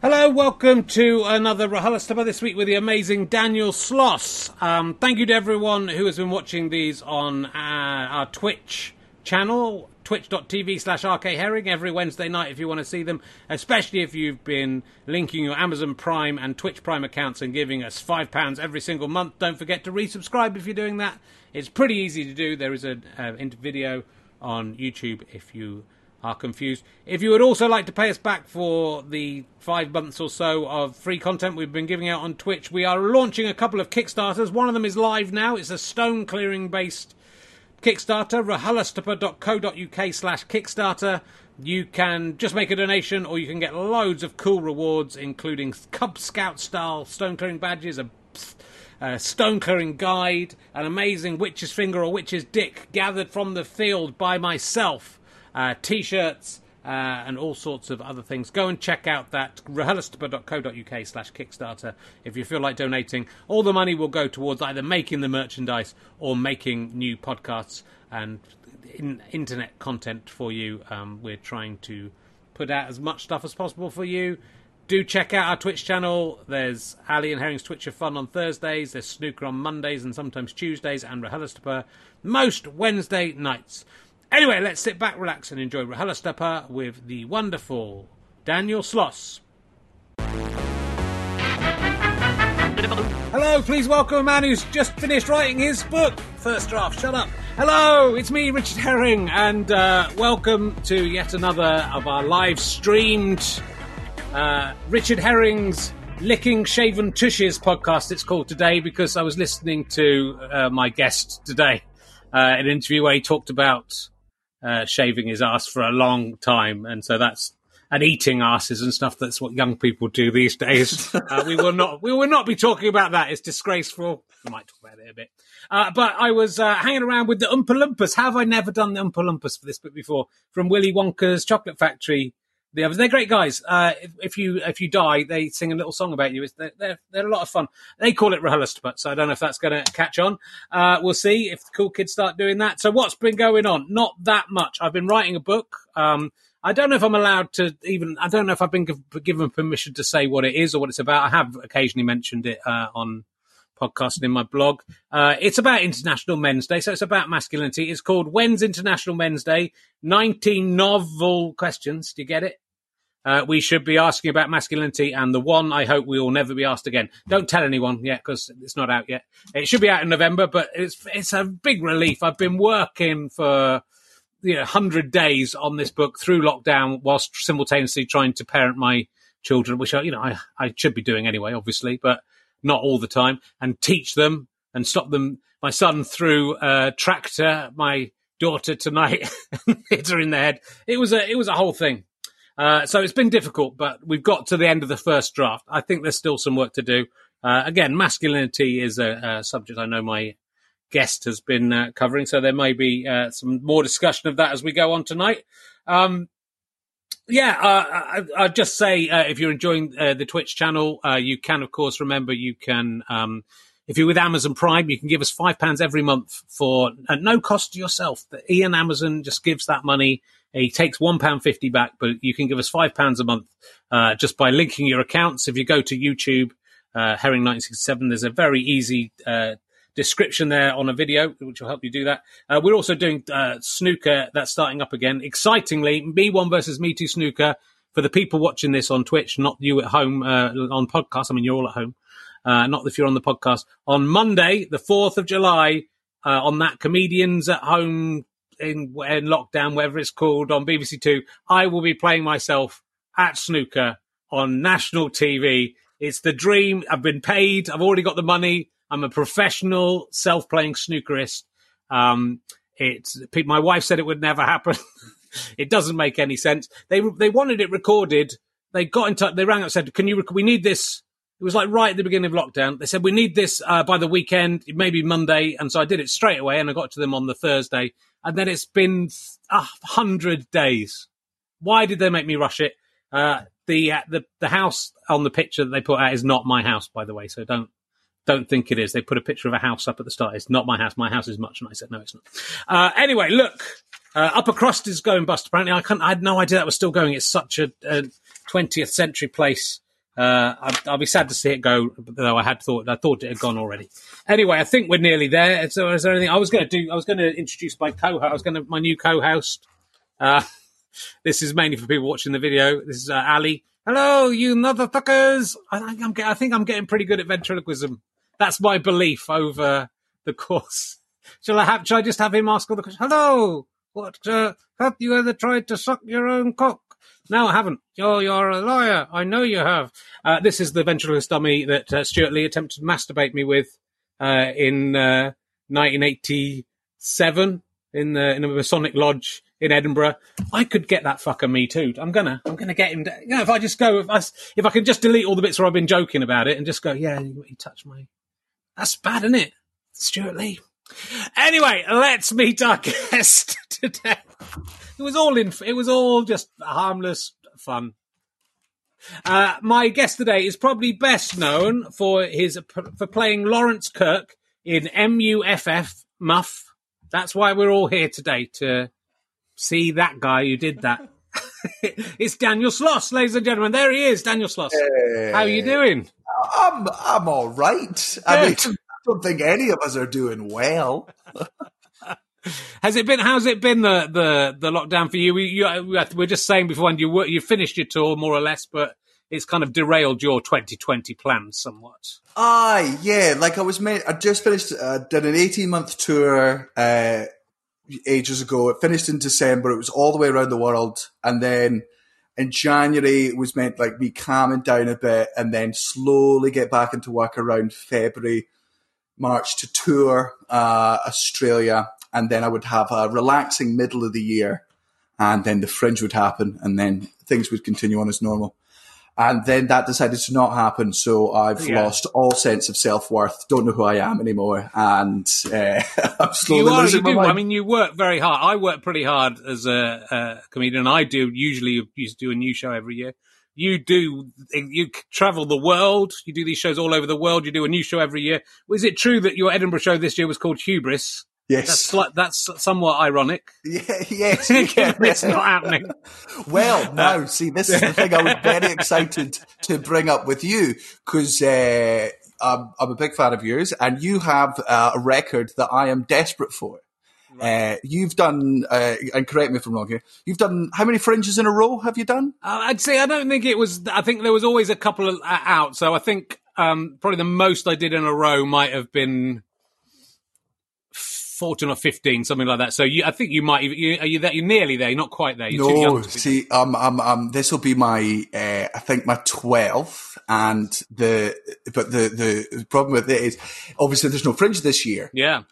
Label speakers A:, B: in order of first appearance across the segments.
A: Hello, welcome to another RHLSTP this week with the amazing Daniel Sloss. Um, thank you to everyone who has been watching these on uh, our Twitch channel, twitch.tv slash rkherring every Wednesday night if you want to see them, especially if you've been linking your Amazon Prime and Twitch Prime accounts and giving us £5 every single month. Don't forget to resubscribe if you're doing that. It's pretty easy to do. There is a uh, video on YouTube if you are confused. If you would also like to pay us back for the five months or so of free content we've been giving out on Twitch, we are launching a couple of Kickstarters. One of them is live now. It's a stone clearing based Kickstarter, rhlstp.co.uk slash Kickstarter. You can just make a donation or you can get loads of cool rewards, including Cub Scout style stone clearing badges, a, a stone clearing guide, an amazing witch's finger or witch's dick gathered from the field by myself uh, t-shirts, uh, and all sorts of other things. Go and check out that rhlstp.co.uk slash Kickstarter if you feel like donating. All the money will go towards either making the merchandise or making new podcasts and in, internet content for you. Um, we're trying to put out as much stuff as possible for you. Do check out our Twitch channel. There's Ali and Herring's Twitch of Fun on Thursdays. There's Snooker on Mondays and sometimes Tuesdays, and RHLSTP most Wednesday nights. Anyway, let's sit back, relax, and enjoy RHLSTP with the wonderful Daniel Sloss. Hello, please welcome a man who's just finished writing his book. First draft, shut up. Hello, it's me, Richard Herring, and uh, welcome to yet another of our live streamed uh, Richard Herring's Licking Shaven Tushes podcast, it's called today, because I was listening to uh, my guest today, uh, an interview where he talked about uh, shaving his ass for a long time, and so that's and eating asses and stuff. That's what young people do these days. uh, we will not we will not be talking about that. It's disgraceful. We might talk about it a bit. Uh, but I was uh, hanging around with the Oompa Loompas. Have I never done the Oompa Loompas for this book before? From Willy Wonka's Chocolate Factory the others. They're great guys. Uh, if, if, you if you die, they sing a little song about you. They're, they're, they're a lot of fun. They call it RHLSTP, so I don't know if that's going to catch on. Uh, we'll see if the cool kids start doing that. So what's been going on? Not that much. I've been writing a book. Um, I don't know if I'm allowed to even. I don't know if I've been given permission to say what it is or what it's about. I have occasionally mentioned it uh, on podcasting in my blog. Uh, it's about International Men's Day, so it's about masculinity. It's called When's International Men's Day? 19 novel questions. Do you get it? Uh, we should be asking about masculinity, and the one I hope we will never be asked again. Don't tell anyone yet because it's not out yet. It should be out in November, but it's it's a big relief. I've been working for you know hundred days on this book through lockdown, whilst simultaneously trying to parent my children, which I you know I, I should be doing anyway, obviously, but not all the time, and teach them and stop them. My son threw a tractor, my daughter tonight hit her in the head. It was a it was a whole thing. Uh, so it's been difficult, but we've got to the end of the first draft. I think there's still some work to do. Uh, again, masculinity is a, a, subject I know my guest has been uh, covering, so there may be uh, some more discussion of that as we go on tonight. Um, yeah, uh, I, would just say uh, if you're enjoying uh, the Twitch channel, uh, you can, of course, remember you can, um, if you're with Amazon Prime, you can give us five pounds every month for at no cost to yourself. The Ian Amazon just gives that money. He takes one pound fifty back, but you can give us five pounds a month uh, just by linking your accounts. If you go to YouTube, uh, Herring 1967, there's a very easy description there on a video, which will help you do that. Uh, we're also doing uh, snooker that's starting up again. Excitingly, me one versus me two snooker for the people watching this on Twitch, not you at home uh, on podcast. I mean, you're all at home, uh, not if you're on the podcast. On Monday, the 4th of July, uh, on that comedians at home in, in lockdown, whatever it's called, on BBC Two, I will be playing myself at snooker on national TV. It's the dream. I've been paid. I've already got the money. I'm a professional self-playing snookerist. Um, my wife said it would never happen. it doesn't make any sense. They they wanted it recorded. They got in touch. They rang up said, "Can you? Rec- we need this." It was like right at the beginning of lockdown. They said we need this uh, by the weekend, maybe Monday, and so I did it straight away, and I got to them on the Thursday, and then it's been a hundred days. Why did they make me rush it? Uh, the uh, the the house on the picture that they put out is not my house, by the way. So don't don't think it is. They put a picture of a house up at the start. It's not my house. My house is much nicer. No, it's not. Uh, anyway, look, uh, Upper Crust is going bust. Apparently, I, I, had no idea that was still going. It's such a, 20th century place. Uh, I'd, I'll be sad to see it go, though. I had thought I thought it had gone already. Anyway, I think we're nearly there. So, is there anything I was going to do? I was going to introduce my co-host. I was going to my new co-host. Uh, this is mainly for people watching the video. This is uh, Ali. Hello, you motherfuckers! I, I'm, I think I'm getting pretty good at ventriloquism. That's my belief over the course. Shall I have? Shall I just have him ask all the questions? Hello, what? Uh, have you ever tried to suck your own cock? No, I haven't. Oh, you're a liar. I know you have. Uh, this is the ventriloquist dummy that uh, Stewart Lee attempted to masturbate me with uh, in 1987 in the in a Masonic lodge in Edinburgh. I could get that fucker me too. I'm gonna, I'm gonna get him. You know, if I just go, if I, if I can just delete all the bits where I've been joking about it and just go, yeah, he touched my. That's bad, isn't it, Stewart Lee? Anyway, let's meet our guest today. It was all in. It was all just harmless fun. Uh, my guest today is probably best known for his for playing Lawrence Kirk in MUFF Muff. That's why we're all here today to see that guy who did that. it's Daniel Sloss, ladies and gentlemen. There he is, Daniel Sloss. Hey. How are you doing?
B: I'm I'm all right. I mean, I don't think any of us are doing well.
A: Has it been? How's it been the the, the lockdown for you? We, you? We're just saying before, and you you finished your tour more or less, but it's kind of derailed your 2020 plans somewhat.
B: Aye, yeah. Like I was made, I just finished, uh, did an 18 month tour uh, ages ago. It finished in December. It was all the way around the world, and then in January it was meant like me calming down a bit, and then slowly get back into work around February, March to tour uh, Australia, and then I would have a relaxing middle of the year, and then the fringe would happen, and then things would continue on as normal. And then that decided to not happen. So I've yeah. lost all sense of self worth. Don't know who I am anymore. And uh, I'm slowly are, losing my mind.
A: I mean, you work very hard. I work pretty hard as a, a comedian. I do usually used to do a new show every year. You do, you travel the world. You do these shows all over the world. You do a new show every year. Was it true that your Edinburgh show this year was called Hubris?
B: Yes,
A: that's, that's somewhat ironic.
B: Yeah, yes,
A: it's not happening.
B: Well, no. See, this is the thing I was very excited to bring up with you because uh, I'm, I'm, a big fan of yours, and you have uh, a record that I am desperate for. Right. Uh, you've done, uh, and correct me if I'm wrong here. You've done how many fringes in a row have you done?
A: Uh, I'd say I don't think it was. I think there was always a couple of, uh, out. So I think um, probably the most I did in a row might have been 14 or 15, something like that. So you, I think you might, you, are you there? You're nearly there. You're not quite there. You're
B: no, see, um, um, um, this will be my, uh, I think my 12th and the, but the, the problem with it is obviously there's no fringe this year.
A: Yeah.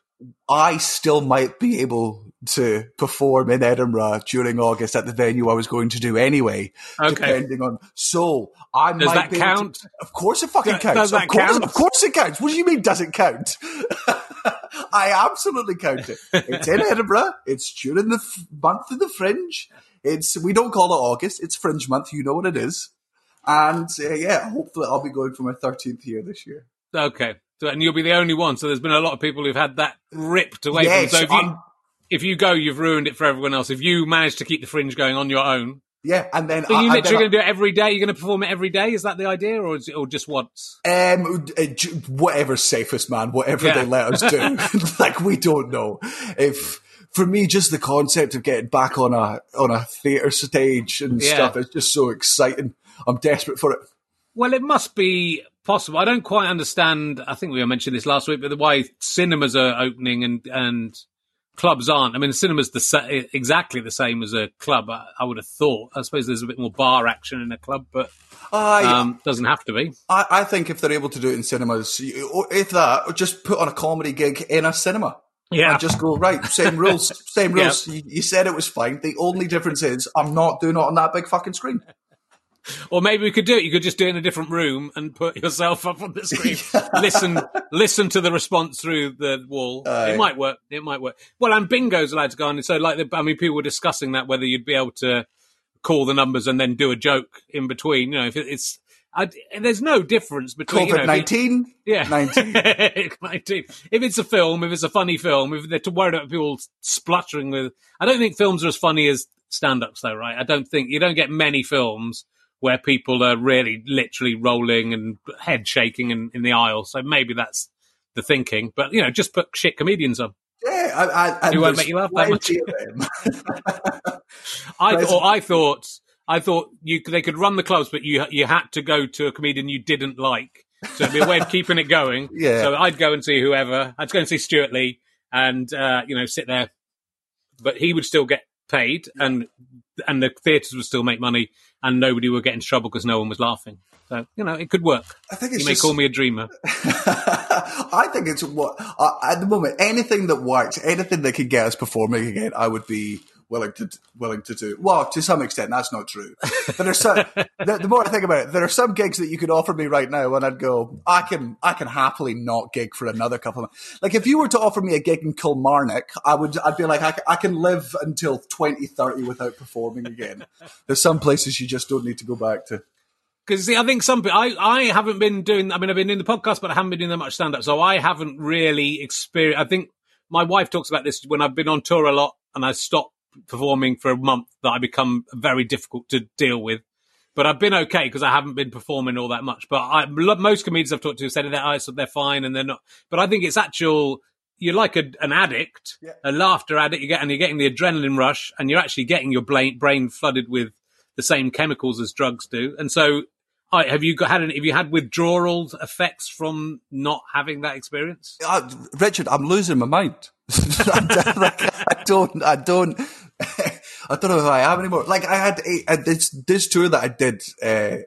B: I still might be able to perform in Edinburgh during August at the venue I was going to do anyway. Okay. Depending on, so I
A: does
B: might
A: that count?
B: To, of course, it fucking counts.
A: Does that
B: of course,
A: count?
B: Of course, it counts. What do you mean? Does it count? I absolutely count it. It's in Edinburgh. It's during the f- month of the Fringe. It's we don't call it August. It's Fringe month. You know what it is. And uh, yeah, hopefully I'll be going for my 13th year this year.
A: Okay. So, and you'll be the only one. So there's been a lot of people who've had that ripped away yes, from. So if you, if you go, you've ruined it for everyone else. If you manage to keep the fringe going on your own,
B: yeah, and then
A: so you literally going to do it every day. You're going to perform it every day. Is that the idea, or is it, or just once?
B: Um, uh, whatever's safest, man. Whatever yeah. they let us do. like we don't know if. For me, just the concept of getting back on a on a theatre stage and yeah. stuff is just so exciting. I'm desperate for it.
A: Well, it must be possible. I don't quite understand. I think we mentioned this last week, but the way cinemas are opening and and clubs aren't. I mean, cinema's the sa- exactly the same as a club. I, I, would have thought. I suppose there's a bit more bar action in a club, but uh, um, doesn't have to be.
B: I, I, think if they're able to do it in cinemas, if that, just put on a comedy gig in a cinema.
A: Yeah.
B: And just go, right, same rules, same rules. You, you said it was fine. The only difference is I'm not doing it on that big fucking screen.
A: Or maybe we could do it. You could just do it in a different room and put yourself up on the screen. listen, listen to the response through the wall. Uh, it might work. It might work. Well, and bingo's allowed to go on. So, like, the, I mean, people were discussing that whether you'd be able to call the numbers and then do a joke in between. You know, if it's I, there's no difference between
B: COVID nineteen.
A: You know, yeah,
B: nineteen.
A: nineteen. If it's a film, if it's a funny film, if they're worried about people spluttering with, I don't think films are as funny as stand-ups, though, right? I don't think you don't get many films where people are really literally rolling and head shaking in, in the aisle. So maybe that's the thinking. But you know, just put shit comedians on.
B: Yeah, I, I,
A: Who won't make you laugh that much. I thought. I thought. I thought you they could run the clubs, but you you had to go to a comedian you didn't like. So it'd be a way of keeping it going.
B: Yeah.
A: So I'd go and see whoever. I'd go and see Stewart Lee, and uh, you know sit there, but he would still get paid, and and the theatres would still make money, and nobody would get into trouble because no one was laughing. So you know it could work.
B: I think it's
A: you may
B: just-
A: call me a dreamer.
B: I think it's what uh, at the moment anything that works, anything that could get us performing again, I would be willing to willing to do. Well, to some extent, that's not true. But there's some, the, the more I think about it, there are some gigs that you could offer me right now, and I'd go, I can I can happily not gig for another couple of months. Like if you were to offer me a gig in Kilmarnock, I would I'd be like, I, I can live until 2030 without performing again. There's some places you just don't need to go back to.
A: Because see, I think some people, I, I haven't been doing, I mean, I've been doing the podcast, but I haven't been doing that much stand up. So I haven't really experienced, I think my wife talks about this when I've been on tour a lot and I stop performing for a month that I become very difficult to deal with. But I've been okay because I haven't been performing all that much. But I, most comedians I've talked to have said that oh, so they're fine and they're not. But I think it's actual, you're like a, an addict,
B: Yeah.
A: a laughter addict, you get, and you're getting the adrenaline rush and you're actually getting your brain, brain flooded with the same chemicals as drugs do. And so, I have you got had an, have you had withdrawal effects from not having that experience?
B: Uh, Richard, I'm losing my mind. I don't, I don't, I don't know if I am anymore. Like I had a, this this tour that I did uh,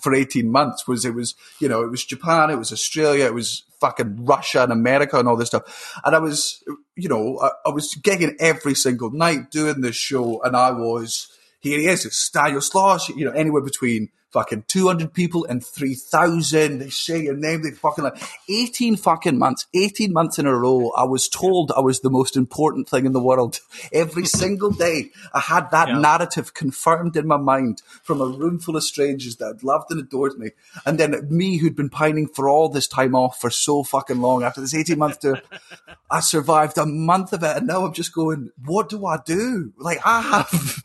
B: for eighteen months was it was you know it was Japan, it was Australia, it was fucking Russia and America and all this stuff, and I was you know I, I was gigging every single night doing this show, and I was here he is, it's Daniel Sloss, you know anywhere between fucking 200 people and 3,000. They say your name. They fucking like 18 fucking months, 18 months in a row. I was told I was the most important thing in the world. Every single day, I had that
A: Yeah.
B: narrative confirmed in my mind from a room full of strangers that loved and adored me. And then me, who'd been pining for all this time off for so fucking long after this 18 month tour, I survived a month of it. And now I'm just going, what do I do? Like, I have,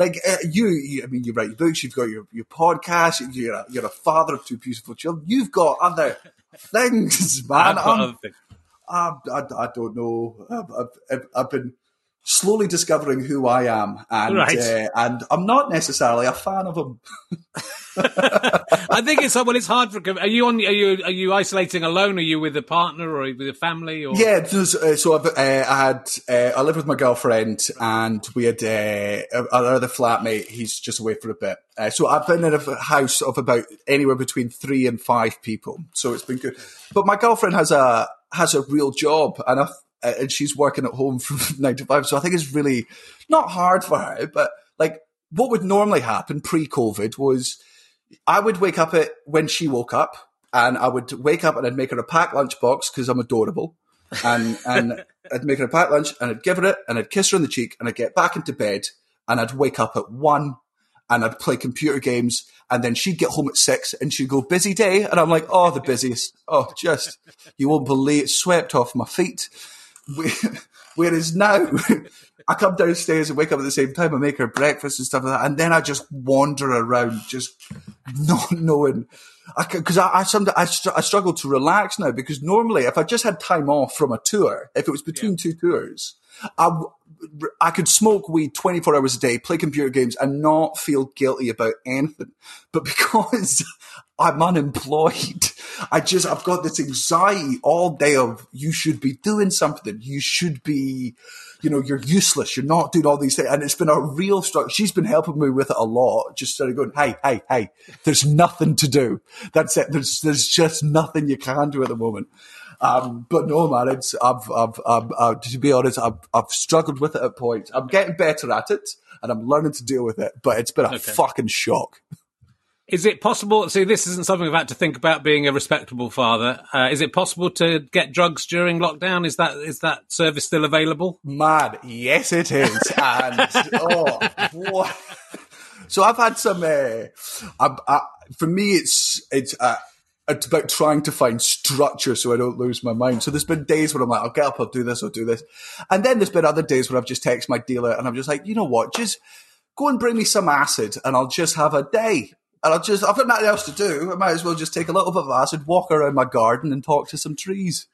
B: like, uh, you, you, I mean, you write books, you've got your, your podcast, you're a, you're a father of two beautiful children. You've got other things, man.
A: I've got
B: I'm-
A: other things.
B: I, I, I don't know. I've- I've, I've been slowly discovering who I am, and
A: Right.
B: uh, and I'm not necessarily a fan of them.
A: I think it's well, it's hard for. Are you on? Are you are you isolating alone? Are you with a partner or with a family? Or
B: Yeah, uh, so I've, uh, I had uh, I lived with my girlfriend, and we had uh, our other flatmate. He's just away for a bit. Uh, so I've been in a house of about anywhere between three and five people. So it's been good. But my girlfriend has a has a real job, and I've, uh, and she's working at home from nine to five. So I think it's really not hard for her, but like what would normally happen pre-COVID was I would wake up at when she woke up, and I would wake up and I'd make her a packed lunchbox because I'm adorable, and and I'd make her a packed lunch and I'd give her it and I'd kiss her on the cheek and I'd get back into bed and I'd wake up at one and I'd play computer games and then she'd get home at six and she'd go busy day and I'm like oh the busiest oh just you won't believe it swept off my feet. Whereas now, I come downstairs and wake up at the same time. I make her breakfast and stuff like that, and then I just wander around, just not knowing. Because I, I, some, I, str- I struggle to relax now because normally, if I just had time off from a tour, if it was between two tours, I, I could smoke weed 24 hours a day, play computer games, and not feel guilty about anything. But because I'm unemployed, I just, I've got this anxiety all day of you should be doing something. You should be, you know, you're useless. You're not doing all these things. And it's been a real struggle. She's been helping me with it a lot. Just sort of going, hey, hey, hey, there's nothing to do. That's it. There's, there's just nothing you can do at the moment. Um, but no, man, it's, I've, I've, I've, uh, to be honest, I've, I've struggled with it at points. I'm getting better at it and I'm learning to deal with it, but it's been a
A: Okay.
B: fucking shock.
A: Is it possible? See, this isn't something I've had to think about being a respectable father. Uh, is it possible to get drugs during lockdown? Is that is that service still available?
B: Man, yes, it is. And oh, what? so I've had some. Uh, I, I, for me, it's it's uh, it's about trying to find structure so I don't lose my mind. So there's been days where I'm like, I'll get up, I'll do this, I'll do this, and then there's been other days where I've just texted my dealer and I'm just like, you know what, just go and bring me some acid, and I'll just have a day. And I'll just, I've got nothing else to do. I might as well just take a little bit of acid, walk around my garden, and talk to some trees.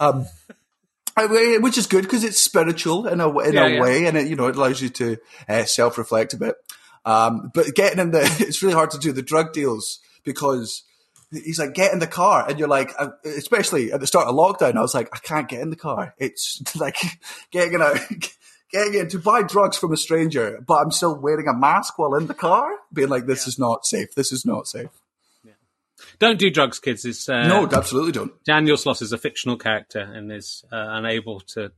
B: Um, which is good because it's spiritual in a in yeah, a yeah. way, and it you know it allows you to uh, self reflect a bit. Um, but getting in the, it's really hard to do the drug deals because he's like, get in the car. And you're like, uh, especially at the start of lockdown, I was like, I can't get in the car. It's like getting out, getting in to buy drugs from a stranger, but I'm still wearing a mask while in the car, being like, this yeah. is not safe. This is not safe.
A: Don't do drugs, kids. It's, uh,
B: no, absolutely don't.
A: Daniel Sloss is a fictional character and is uh, unable to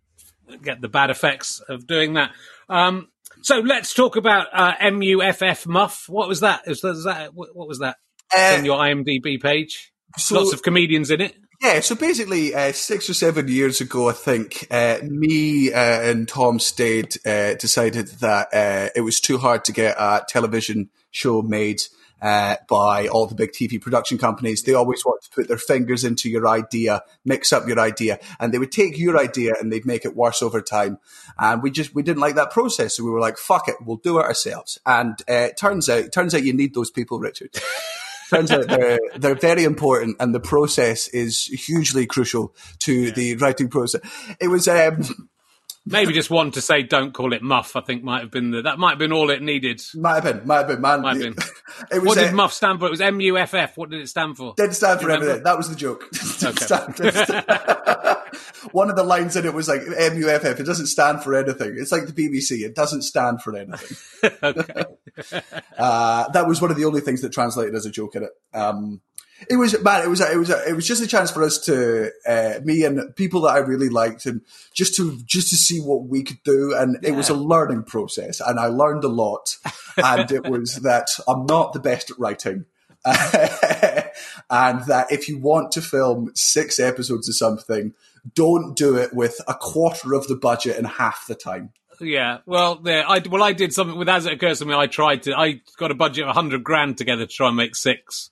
A: get the bad effects of doing that. Um, so let's talk about uh, MUFF Muff. What was that? Is, that what was that uh, on your IMDb page? So, Lots of comedians in it.
B: Yeah, so basically, uh, six or seven years ago, I think uh, me uh, and Tom Stade uh, decided that uh, it was too hard to get a television show made uh, by all the big TV production companies. They always want to put their fingers into your idea, mix up your idea, and they would take your idea and they'd make it worse over time. And we just we didn't like that process, so we were like, "Fuck it, we'll do it ourselves." And uh, turns out, turns out, you need those people, Richard. turns out they're they're very important, and the process is hugely crucial to yeah. the writing process. It was. Um,
A: Maybe just one to say don't call it muff. I think might have been the, that might have been all it needed.
B: Might have been, might have been, man.
A: Might have been. it was, what did uh, muff stand for? It was M U F F. What did it stand for?
B: Didn't stand for everything. That was the joke. Okay. one of the lines in it was like M U F F. It doesn't stand for anything. It's like the BBC. It doesn't stand for anything. okay. uh, that was one of the only things that translated as a joke in it. Um, it was man. It was it was it was just a chance for us to uh, me and people that I really liked, and just to just to see what we could do. And yeah. it was a learning process, and I learned a lot. and it was that I'm not the best at writing. and that if you want to film six episodes of something, don't do it with a quarter of the budget and half the time.
A: Yeah, well, yeah, I well, I did something with as it occurs to me. I tried to. I got a budget of hundred grand together to try and make six,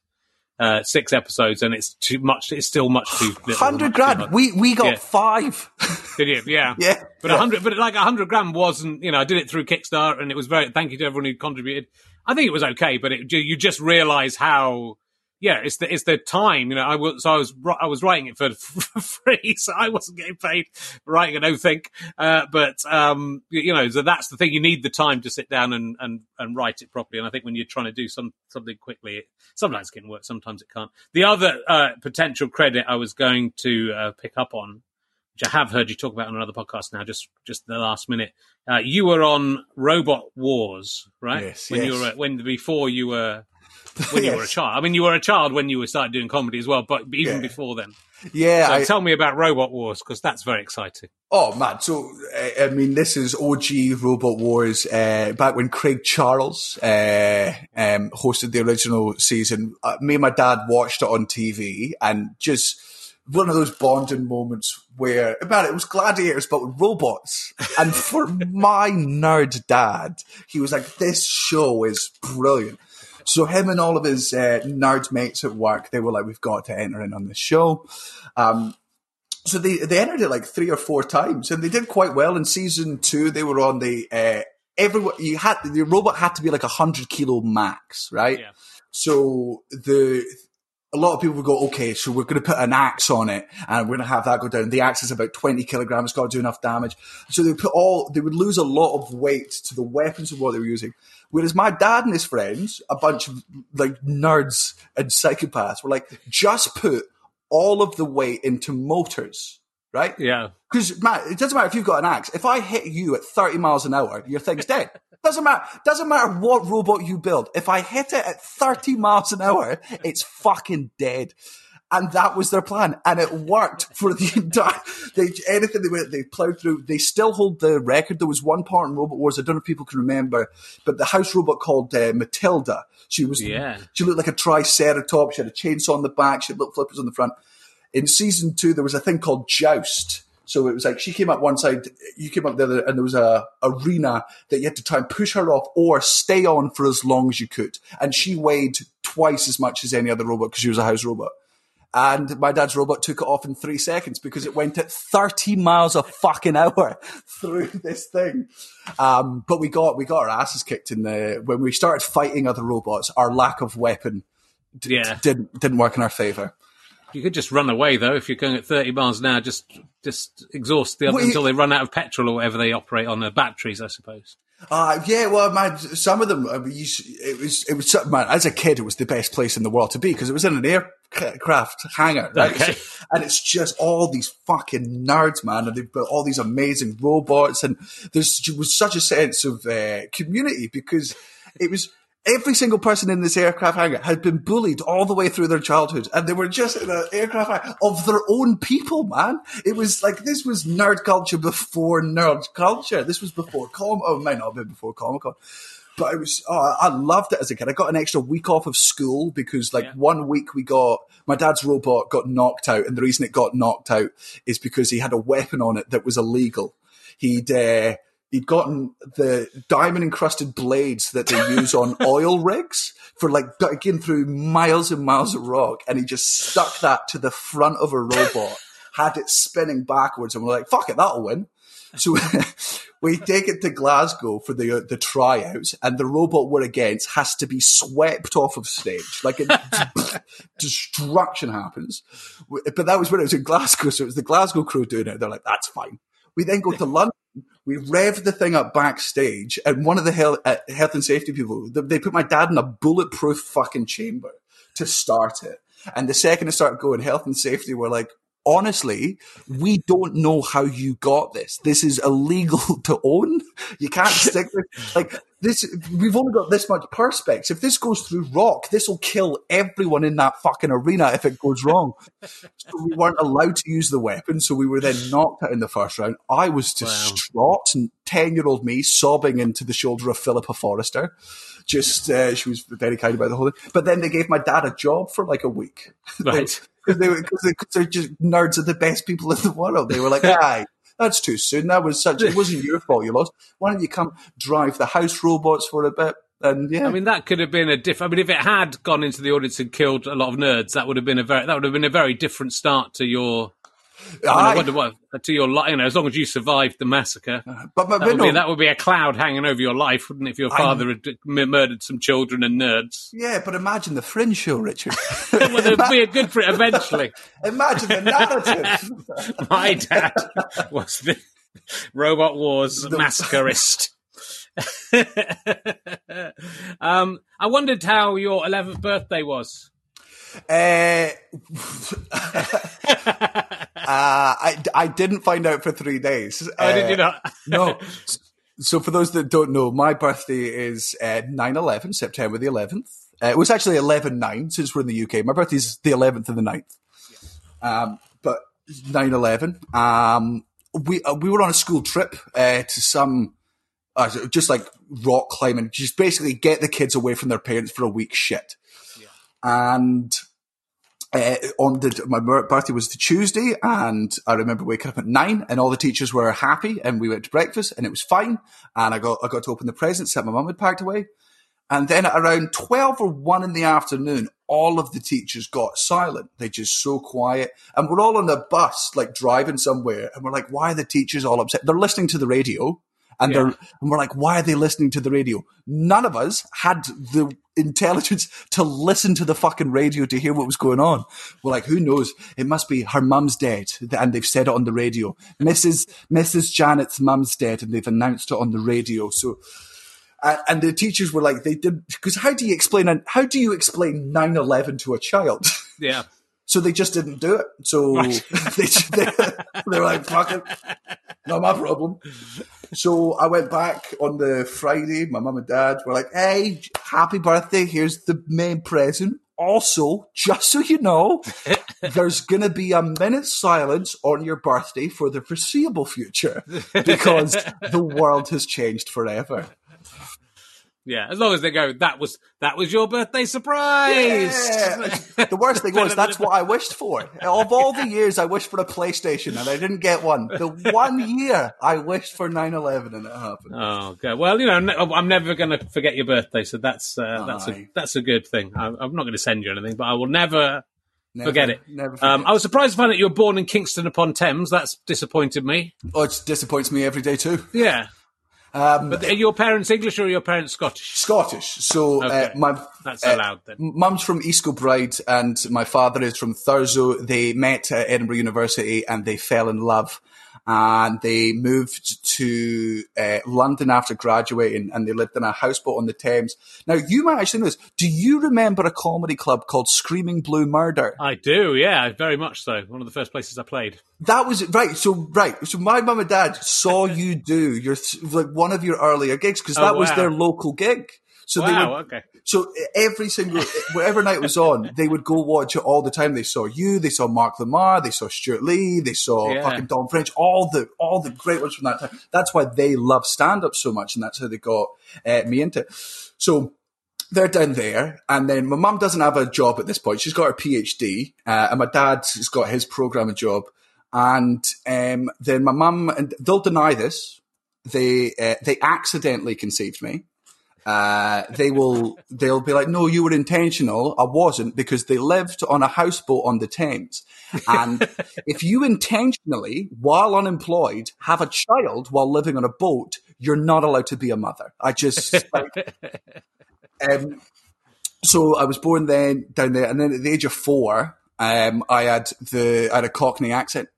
A: uh, six episodes, and it's too much. It's still much too
B: Hundred grand. We we got yeah. five.
A: Did you? Yeah,
B: yeah.
A: But a hundred, but like a hundred grand wasn't. You know, I did it through Kickstarter, and it was very. Thank you to everyone who contributed. I think it was okay, but it, you just realise how yeah, it's the it's the time. You know, I was so I was I was writing it for, for free, so I wasn't getting paid for writing it. No think, uh, but um, you know, so that's the thing. You need the time to sit down and, and, and write it properly. And I think when you're trying to do some something quickly, it, sometimes it can work, sometimes it can't. The other uh, potential credit I was going to uh, pick up on, which I have heard you talk about on another podcast now, just just the last minute. Uh, you were on Robot Wars, right?
B: Yes.
A: When
B: yes.
A: you were when before you were when yes. you were a child. I mean, you were a child when you were started doing comedy as well, but even yeah. before then.
B: Yeah.
A: So I, tell me about Robot Wars because that's very exciting.
B: Oh man! So I mean, this is OG Robot Wars. Uh, back when Craig Charles uh, um, hosted the original season, uh, me and my dad watched it on TV, and just one of those bonding moments where, about it was gladiators but with robots. And for my nerd dad, he was like, "This show is brilliant." So him and all of his uh, nerd mates at work, they were like, "We've got to enter in on this show." Um, so they they entered it like three or four times, and they did quite well. In season two, they were on the uh, everyone. You had the robot had to be like a hundred kilo max, right? Yeah. So the a lot of people would go, okay, so we're going to put an axe on it and we're going to have that go down. The axe is about 20 kilograms, it's got to do enough damage. So they put all, they would lose a lot of weight to the weapons of what they were using. Whereas my dad and his friends, a bunch of like nerds and psychopaths, were like, just put all of the weight into motors, right?
A: Yeah.
B: Because Matt, it doesn't matter if you've got an axe. If I hit you at 30 miles an hour, your thing's dead. Doesn't matter. Doesn't matter what robot you build. If I hit it at 30 miles an hour, it's fucking dead and that was their plan, and it worked for the entire. They, anything they went, they plowed through. They still hold the record. There was one part in Robot Wars I don't know if people can remember, but the house robot called uh, Matilda. She was yeah. She looked like a triceratops. She had a chainsaw on the back. She had little flippers on the front. In season two, there was a thing called Joust. So it was like she came up one side, you came up the other, and there was a arena that you had to try and push her off or stay on for as long as you could. And she weighed twice as much as any other robot because she was a house robot and my dad's robot took it off in three seconds because it went at 30 miles a fucking hour through this thing. Um, but we got we got our asses kicked in the when we started fighting other robots. Our lack of weapon d-
A: Yeah.
B: didn't didn't work in our favor.
A: You could just run away though if you're going at 30 miles an hour. Just just exhaust the other
B: Well,
A: until they run out of petrol or whatever they operate on. The batteries, I suppose.
B: Uh, yeah, well, man, some of them, I mean, you, it was, it was, man, as a kid, it was the best place in the world to be because it was in an aircraft hangar, right?
A: Okay.
B: And it's just all these fucking nerds, man, and they've got all these amazing robots, and there's there was such a sense of uh, community because it was. Every single person in this aircraft hangar had been bullied all the way through their childhood, and they were just in an aircraft hangar of their own people, man. It was like this was nerd culture before nerd culture. This was before Com. Oh, it might not have been before Comic Con, but it was. Oh, I loved it as a kid. I got an extra week off of school because, like,
A: Yeah.
B: one week we got my dad's robot got knocked out, and the reason it got knocked out is because he had a weapon on it that was illegal. He'd uh, he'd gotten the diamond encrusted blades that they use on oil rigs for like digging through miles and miles of rock, and he just stuck that to the front of a robot, had it spinning backwards, and we're like, "Fuck it, that'll win." So we take it to Glasgow for the uh, the tryouts, and the robot we're against has to be swept off of stage. Like destruction happens. But that was when it was in Glasgow, so it was the Glasgow crew doing it. They're like, "That's fine." We then go to London. We rev the thing up backstage, and one of the health, uh, health and safety people they put my dad in a bulletproof fucking chamber to start it. And the second it started going, health and safety were like, honestly, we don't know how you got this. This is illegal to own. You can't stick with like this. We've only got this much perspex. If this goes through rock, this will kill everyone in that fucking arena if it goes wrong. so we weren't allowed to use the weapon. So we were then knocked out in the first round. I was distraught and 10 year old me sobbing into the shoulder of Philippa Forrester. Just, uh, she was very kind about the whole thing. But then they gave my dad a job for like a week.
A: Right.
B: Because they, were- cause they, cause they're just nerds are the best people in the world. They were like, aye, that's too soon. That was such, it wasn't your fault you lost. Why don't you come drive the house robots for a bit? And yeah.
A: I mean, that could have been a different. I mean, if it had gone into the audience and killed a lot of nerds, that would have been a very that would have been a very different start to your. I, I wonder what to your li You know, as long as you survived the massacre,
B: but, but,
A: that would, be, that would be a cloud hanging over your life, wouldn't it? If your father had m- murdered some children and nerds,
B: yeah, but imagine the fringe show, Richard.
A: well, it would be a good for it eventually.
B: imagine the narrative.
A: My dad was the Robot Wars massacreist. um, I wondered how your 11th birthday was.
B: Uh, uh, I, I didn't find out for three days.
A: Oh, did you
B: Uh,
A: not?
B: no. So for those that don't know, my birthday is uh, 9-11, September the 11th. Uh, it was actually 11-9 since we're in the UK. My birthday is the 11th and the 9th. Um, but 9-11. Um, we, uh, we were on a school trip uh, to some, uh, just like rock climbing, just basically get the kids away from their parents for a week shit. And uh, on the my birthday was the Tuesday, and I remember waking up at nine, and all the teachers were happy, and we went to breakfast, and it was fine. And I got I got to open the presents that my mum had packed away, and then at around twelve or one in the afternoon, all of the teachers got silent. They just so quiet, and we're all on the bus, like driving somewhere, and we're like, "Why are the teachers all upset? They're listening to the radio." And
A: Yeah.
B: they're and we're like, why are they listening to the radio? None of us had the intelligence to listen to the fucking radio to hear what was going on. We're like, who knows? It must be her mum's dead, and they've said it on the radio. Mrs. Mrs. Janet's mum's dead, and they've announced it on the radio. So, and, the teachers were like, they did because how do you explain how do you explain 9-11 to a child?
A: Yeah.
B: So they just didn't do it. So
A: Right.
B: they, they, they were like, fuck it. Not my problem. So I went back on the Friday. My mum and dad were like, hey, happy birthday. Here's the main present. Also, just so you know, there's going to be a minute's silence on your birthday for the foreseeable future because the world has changed forever.
A: Yeah. As long as they go, that was that was your birthday surprise.
B: Yeah. The worst thing was that's what I wished for. Of all the years I wished for a PlayStation and I didn't get one. The one year I wished for 9/11 and it happened.
A: Oh, okay. Well, you know, I'm never going to forget your birthday, so that's uh, that's a that's a good thing. I'm not going to send you anything, but I will never
B: Never,
A: Forget it.
B: Never
A: Um. I was surprised to find that you were born in Kingston upon Thames. That's disappointed me.
B: oh, it disappoints me every day too.
A: Yeah.
B: Um,
A: But are your parents English or are your parents Scottish?
B: Scottish. So
A: Okay.
B: uh, my
A: That's
B: uh,
A: allowed then.
B: Mum's from East Kilbride and my father is from Thurso. They met at Edinburgh University and they fell in love. And they moved to uh, London after graduating and they lived in a houseboat on the Thames. Now, you might actually know this. Do you remember a comedy club called Screaming Blue Murder?
A: I do, yeah, very much so. One of the first places I played.
B: That was right. So right. So my mum and dad saw you do your like one of your earlier gigs because
A: Oh,
B: that was their local gig. So they
A: Wow,
B: would
A: okay.
B: So every single, whatever night was on, they would go watch it all the time. They saw you, they saw Mark Lamarr, they saw Stewart Lee, they saw
A: Yeah.
B: fucking Dawn French, all the all the great ones from that time. That's why they love stand up so much, and that's how they got uh, me into. it. So they're down there, and then my mum doesn't have a job at this point. She's got her PhD, uh, and my dad has got his programming job. And um, then my mum, and they'll deny this. They uh, they accidentally conceived me uh, they will they'll be like, "No, you were intentional. I wasn't because they lived on a houseboat on the Thames, and if you intentionally, while unemployed, have a child while living on a boat, you're not allowed to be a mother." I just like, um, so I was born then down there, and then at the age of four, um, I had the I had a Cockney accent.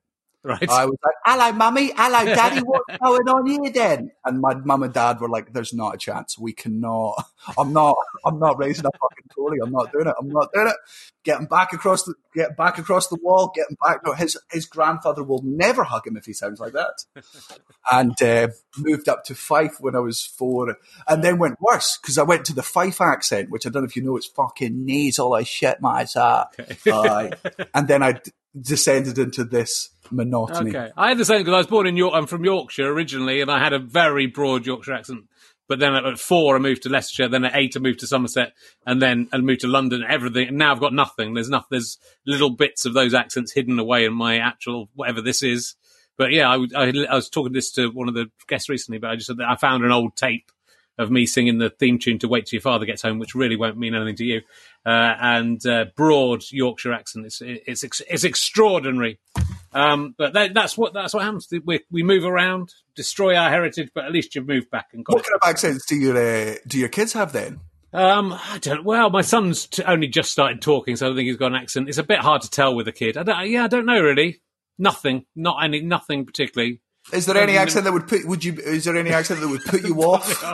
A: Right.
B: I was like, hello, mummy. Hello, daddy. What's going on here then? And my mum and dad were like, there's not a chance. We cannot. I'm not, I'm not raising a fucking trolley. I'm not doing it. I'm not doing it. Getting back across the, get back across the wall, getting back. No, his, his grandfather will never hug him if he sounds like that. and uh, moved up to Fife when I was four. And then went worse because I went to the Fife accent, which I don't know if you know, it's fucking nasal. I shit my ass out. Aye. and then I descended into this monotony.
A: Okay, I had the same because I was born in York. I'm from Yorkshire originally, and I had a very broad Yorkshire accent. But then at four, I moved to Leicestershire. Then at eight, I moved to Somerset, and then I moved to London. Everything. And now I've got nothing. There's nothing. There's little bits of those accents hidden away in my actual whatever this is. But yeah, I, I, I was talking this to one of the guests recently. But I just said that I found an old tape of me singing the theme tune to "Wait Till Your Father Gets Home," which really won't mean anything to you. Uh, and uh, broad Yorkshire accent. It's it's it's extraordinary. Um, but that, that's what that's what happens. We we move around, destroy our heritage, but at least you've moved back and got.
B: What kind of accents do your uh, do your kids have then?
A: Um, I don't. Well, my son's t- only just started talking, so I don't think he's got an accent. It's a bit hard to tell with a kid. I don't, yeah, I don't know really. Nothing, not any, nothing particularly.
B: Is there any accent that would put would you? Is there any accent that would put you off?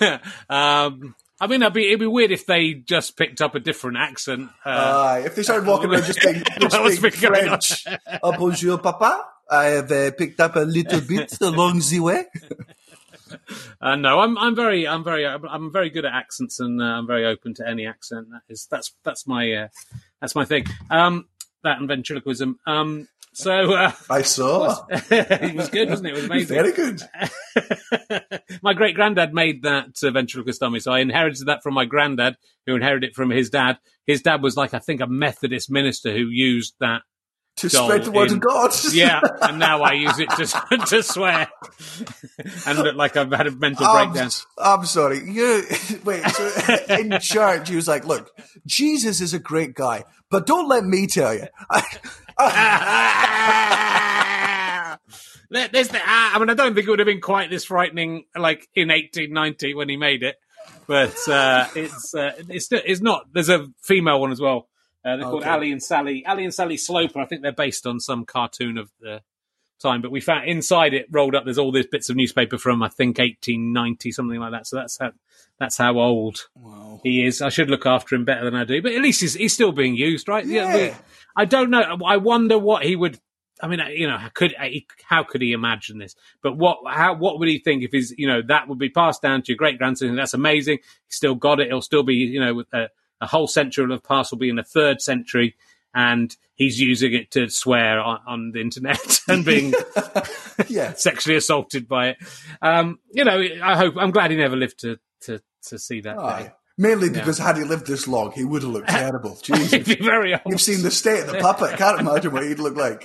A: um, I mean, it'd be it'd be weird if they just picked up a different accent. Uh,
B: Uh, if they started walking around just speaking, just
A: What's
B: speaking
A: been going on?
B: French, oh, bonjour, papa. I have uh, picked up a little bit along the way.
A: Uh, no, I'm I'm very I'm very I'm very good at accents and uh, I'm very open to any accent. That is that's that's my uh, that's my thing. Um, that and ventriloquism. Um, so uh,
B: I saw.
A: it was good, wasn't it? It was amazing.
B: Very good.
A: my great granddad made that uh, ventriloquist dummy, so I inherited that from my granddad, who inherited it from his dad. His dad was like I think a Methodist minister who used that.
B: To spread the word
A: in-
B: of God.
A: Yeah, and now I use it to to swear and look like I've had a mental
B: I'm,
A: breakdown.
B: I'm sorry. You wait. So in church, he was like, "Look, Jesus is a great guy, but don't let me tell you."
A: There- There's the, ah, I mean, I don't think it would have been quite this frightening, like in 1890 when he made it, but uh, it's uh, it's it's not. There's a female one as well. Uh, they're called
B: Okay.
A: Ali and Sally. Ally and Sally Sloper. I think they're based on some cartoon of the time, but we found inside it rolled up. There's all these bits of newspaper from I think 1890, something like that. So that's how that's how old
B: Wow.
A: he is. I should look after him better than I do, but at least he's, he's still being used, right?
B: Yeah.
A: we- I don't know. I wonder what he would. I mean, uh, you know, could uh, how could he imagine this? But what how what would he think if his you know that would be passed down to your great grandson? That's amazing. He's still got it. He'll still be you know with a, a whole century of past will be in the third century, and he's using it to swear on, on the internet and being
B: Yeah.
A: sexually assaulted by it. Um, you know, I hope I'm glad he never lived to to to see that.
B: Mainly because had he lived this long, he would have looked terrible.
A: He'd
B: Jesus.
A: be very old.
B: You've seen the state of the puppet. Can't imagine what he'd look like.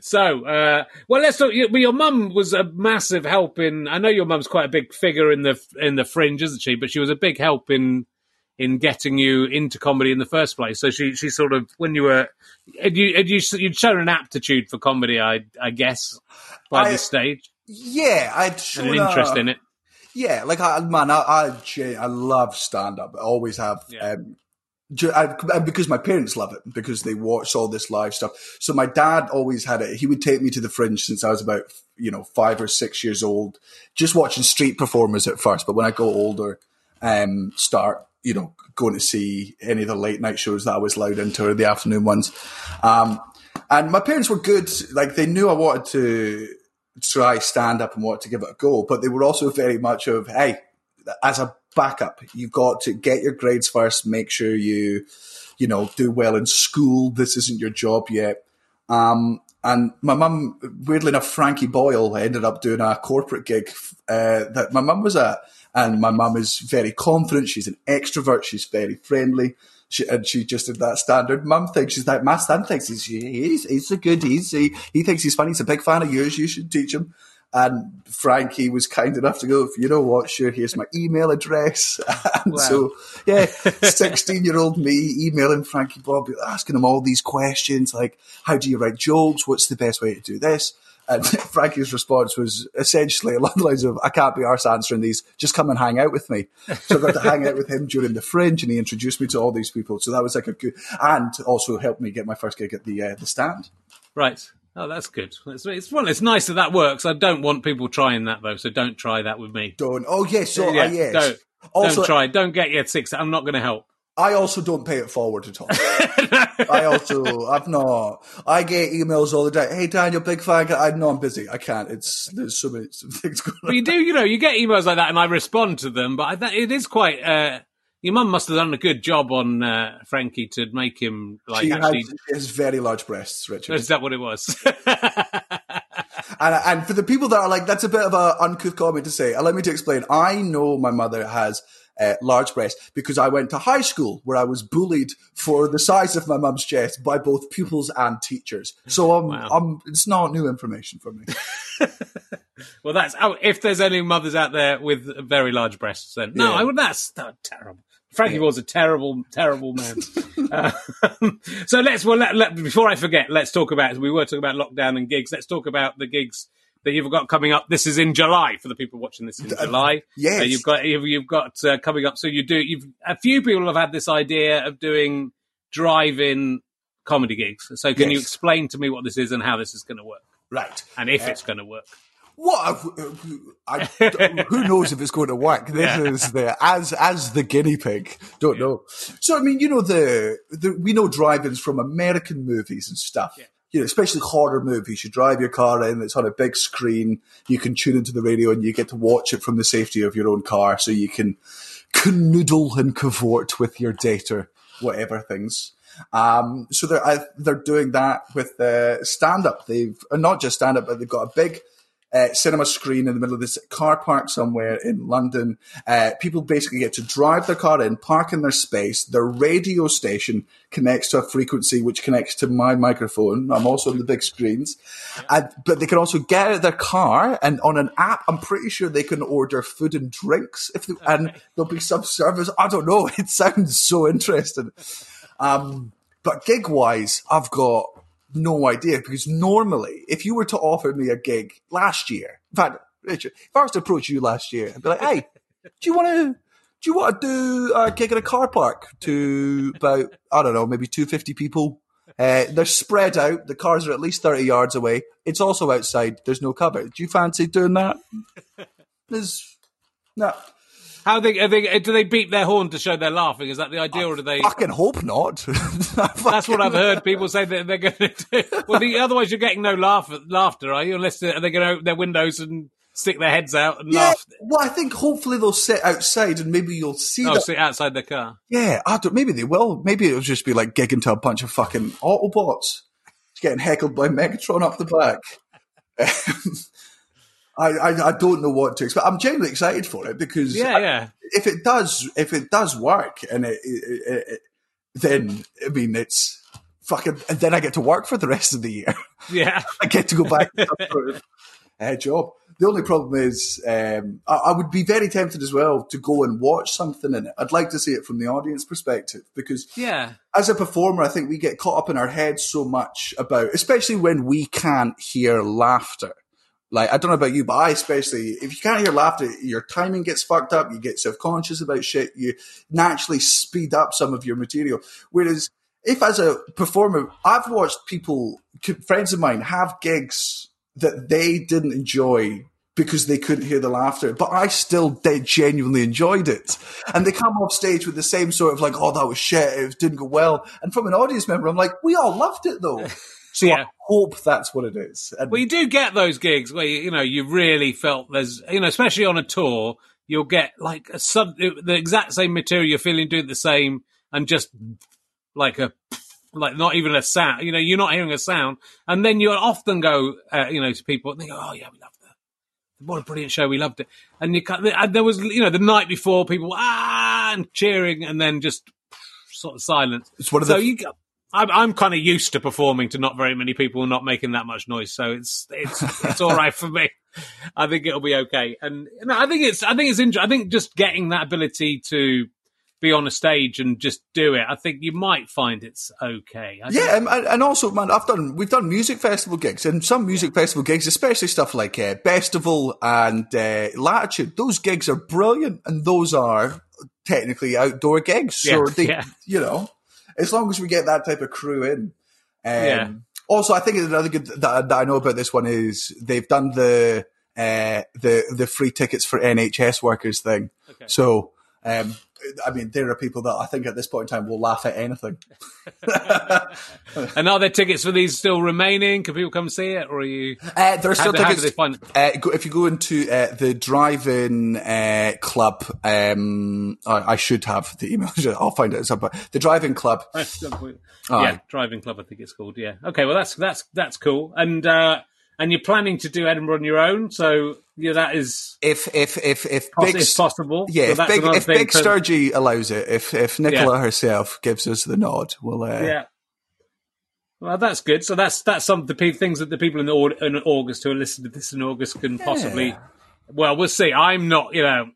A: so, uh, well, let's talk. Your mum was a massive help in. I know your mum's quite a big figure in the in the fringe, isn't she? But she was a big help in in getting you into comedy in the first place. So she she sort of when you were had you had you you'd shown an aptitude for comedy, I I guess by
B: I-
A: this stage
B: Yeah, I'd shown
A: an interest
B: a-
A: in it.
B: Yeah, like I, man, I I, I love stand up. I always have.
A: Yeah.
B: Um, I, and because my parents love it because they watch all this live stuff. So my dad always had it. He would take me to the Fringe since I was about you know five or six years old, just watching street performers at first. But when I go older, um, start you know going to see any of the late night shows that I was allowed into or the afternoon ones. Um, and my parents were good. Like they knew I wanted to try stand up and wanted to give it a go, but they were also very much of, hey, as a backup, you've got to get your grades first, make sure you, you know, do well in school. This isn't your job yet. Um, and my mum, weirdly enough, Frankie Boyle ended up doing a corporate gig uh, that my mum was at. And my mum is very confident. She's an extrovert. She's very friendly. She, and she just did that standard mum thing. She's like, my son thinks he's, he's, he's a good, he's, he, he thinks he's funny. He's a big fan of yours. You should teach him. And Frankie was kind enough to go, you know what, sure, here's my email address. and
A: Wow.
B: so, yeah, 16 year old me emailing Frankie Boyle, asking him all these questions like, how do you write jokes? What's the best way to do this? And Frankie's response was essentially along the lines of, I can't be arse answering these, just come and hang out with me. So I got to hang out with him during the fringe and he introduced me to all these people. So that was like a good, and also helped me get my first gig at the, uh, the stand.
A: Right. Oh, that's good. It's, it's well, it's nice that that works. I don't want people trying that though, so don't try that with me.
B: Don't, oh yes, so,
A: Yeah,
B: uh, yes.
A: don't-
B: also,
A: don't try. Don't get your six. I'm not going to help.
B: I also don't pay it forward at all. I also, I've not. I get emails all the time. Hey, Daniel, big fan. I know I'm busy. I can't. It's there's so many some things going
A: But
B: on.
A: you do, you know, you get emails like that, and I respond to them. But I th- it is quite. Uh, your mum must have done a good job on uh, Frankie to make him like
B: She
A: actually.
B: has, she has very large breasts, Richard.
A: Is that what it was?
B: And, and for the people that are like, that's a bit of a uncouth comment to say. Allow me to explain. I know my mother has uh, large breasts because I went to high school where I was bullied for the size of my mum's chest by both pupils and teachers. So um,
A: Wow.
B: um, it's not new information for me.
A: well, that's oh, if there's any mothers out there with very large breasts, then no,
B: Yeah.
A: I would. That's terrible. Frankie
B: Yeah.
A: was a terrible, terrible man. uh, so let's well let, let, before I forget, let's talk about. We were talking about lockdown and gigs. Let's talk about the gigs that you've got coming up. This is in July for the people watching this in July.
B: yes.
A: Uh, you've got you've, you've got uh, coming up. So you do. You've a few people have had this idea of doing drive-in comedy gigs. So can you explain to me what this is and how this is going to work,
B: Right.
A: and if it's going to work?
B: What? I, who knows if it's going to work? This
A: Yeah.
B: is the as as the guinea pig. Don't know. So I mean, you know the, the we know drive-ins from American movies and stuff.
A: Yeah.
B: You know, especially horror movies. You should drive your car in; it's on a big screen. You can tune into the radio, and you get to watch it from the safety of your own car, so you can canoodle and cavort with your date or whatever things. Um, so they're I, they're doing that with uh, stand up. They've uh, not just stand up, but they've got a big uh, cinema screen in the middle of this car park somewhere in London. Uh, people basically get to drive their car in, park in their space. Their radio station connects to a frequency which connects to my microphone. I'm also on the big screens. And, but they can also get out of their car and on an app, I'm pretty sure they can order food and drinks if they, and there'll be some service. I don't know. It sounds so interesting. Um, but gig wise, I've got no idea because normally, if you were to offer me a gig last year, in fact, Richard, if I was to approach you last year and be like, "Hey, do you want to?" Do you want to do a gig in a car park to about I don't know maybe two fifty people? Uh, they're spread out. The cars are at least thirty yards away. It's also outside. There's no cover. Do you fancy doing that? There's no.
A: How they, are they do they beat their horn to show they're laughing? Is that the idea, or do they?
B: Fucking hope not.
A: That's what I've heard people say that they're going to do. Well, the, otherwise you're getting no laugh, laughter, are you? Unless they're, are they going to open their windows and stick their heads out and
B: Yeah,
A: laugh?
B: well, I think hopefully they'll sit outside and maybe you'll see
A: Oh,
B: that.
A: sit outside the car.
B: Yeah, I don't, maybe they will. Maybe it'll just be like gigging to a bunch of fucking Autobots getting heckled by Megatron up the back. Um, I, I I don't know what to expect. I'm genuinely excited for it because
A: Yeah,
B: I-
A: yeah.
B: if it does if it does work and it, it, it, it then I mean it's fucking and then I get to work for the rest of the year.
A: Yeah.
B: I get to go back to a uh, job. The only problem is, um, I, I, would be very tempted as well to go and watch something in it. I'd like to see it from the audience perspective because,
A: yeah,
B: as a performer, I think we get caught up in our heads so much about, especially when we can't hear laughter. Like I don't know about you, but I especially, if you can't hear laughter, your timing gets fucked up. You get self conscious about shit. You naturally speed up some of your material. Whereas if as a performer, I've watched people, friends of mine, have gigs that they didn't enjoy because they couldn't hear the laughter, but I still did genuinely enjoyed it. And they come off stage with the same sort of like, oh, that was shit, it didn't go well. And from an audience member, I'm like, we all loved it though. So yeah. I hope that's what it is.
A: And well, you do get those gigs where you, you know you really felt there's you know especially on a tour you'll get like a sub the exact same material you're feeling doing the same and just like a like not even a sound. You know, you're not hearing a sound, and then you'll often go, uh, you know, to people and they go, "Oh yeah, we that. What a brilliant show. We loved it." And you cut, and there was, you know, the night before, people ah and cheering, and then just sort of silence.
B: It's one of
A: so
B: the.
A: You, I'm, I'm kind of used to performing to not very many people not making that much noise, so it's it's it's all right for me. I think it'll be okay, and I think it's I think it's interesting. I think just getting that ability to be on a stage and just do it, I think you might find it's okay. I
B: yeah, and, and, also, man, I've done we've done music festival gigs, and some music festival gigs, especially stuff like uh, Bestival and uh, Latitude. Those gigs are brilliant, and those are technically outdoor gigs. So yeah, they, yeah. you know, as long as we get that type of crew in. Um, yeah. Also, I think another good that, that I know about this one is they've done the uh, the the free tickets for NHS workers thing. Okay. So um, I mean, there are people that I think at this point in time will laugh at anything.
A: and are there tickets for these still remaining? Can people come see it, or are you?
B: Uh, there are still how, tickets. How uh, go, if you go into uh, the drive-in uh, club, um, I, I, should have the email. I'll find it. But the drive-in club.
A: yeah, driving club. I think it's called. Yeah. Okay. Well, that's that's that's cool. And uh, and you're planning to do Edinburgh on your own, so yeah, that is
B: if if if if
A: big, if possible.
B: Yeah, so if big, if big Sturgy allows it, if if Nicola yeah. herself gives us the nod, we'll uh,
A: yeah. Well, that's good. So that's that's some of the things that the people in, the, in August who are listening to this in August can yeah. possibly. Well, we'll see. I'm not, you know,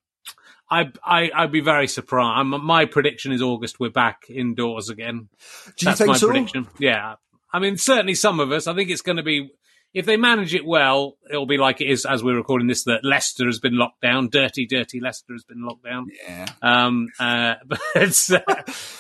A: I I I'd be very surprised. I'm, my prediction is August. We're back indoors again.
B: Do you that's think my
A: so? Prediction. Yeah, I mean, certainly some of us. I think it's going to be if they manage it well, it'll be like it is as we're recording this. That Leicester has been locked down. Dirty, dirty Leicester has been locked down.
B: Yeah.
A: Um. Uh, but it's, uh,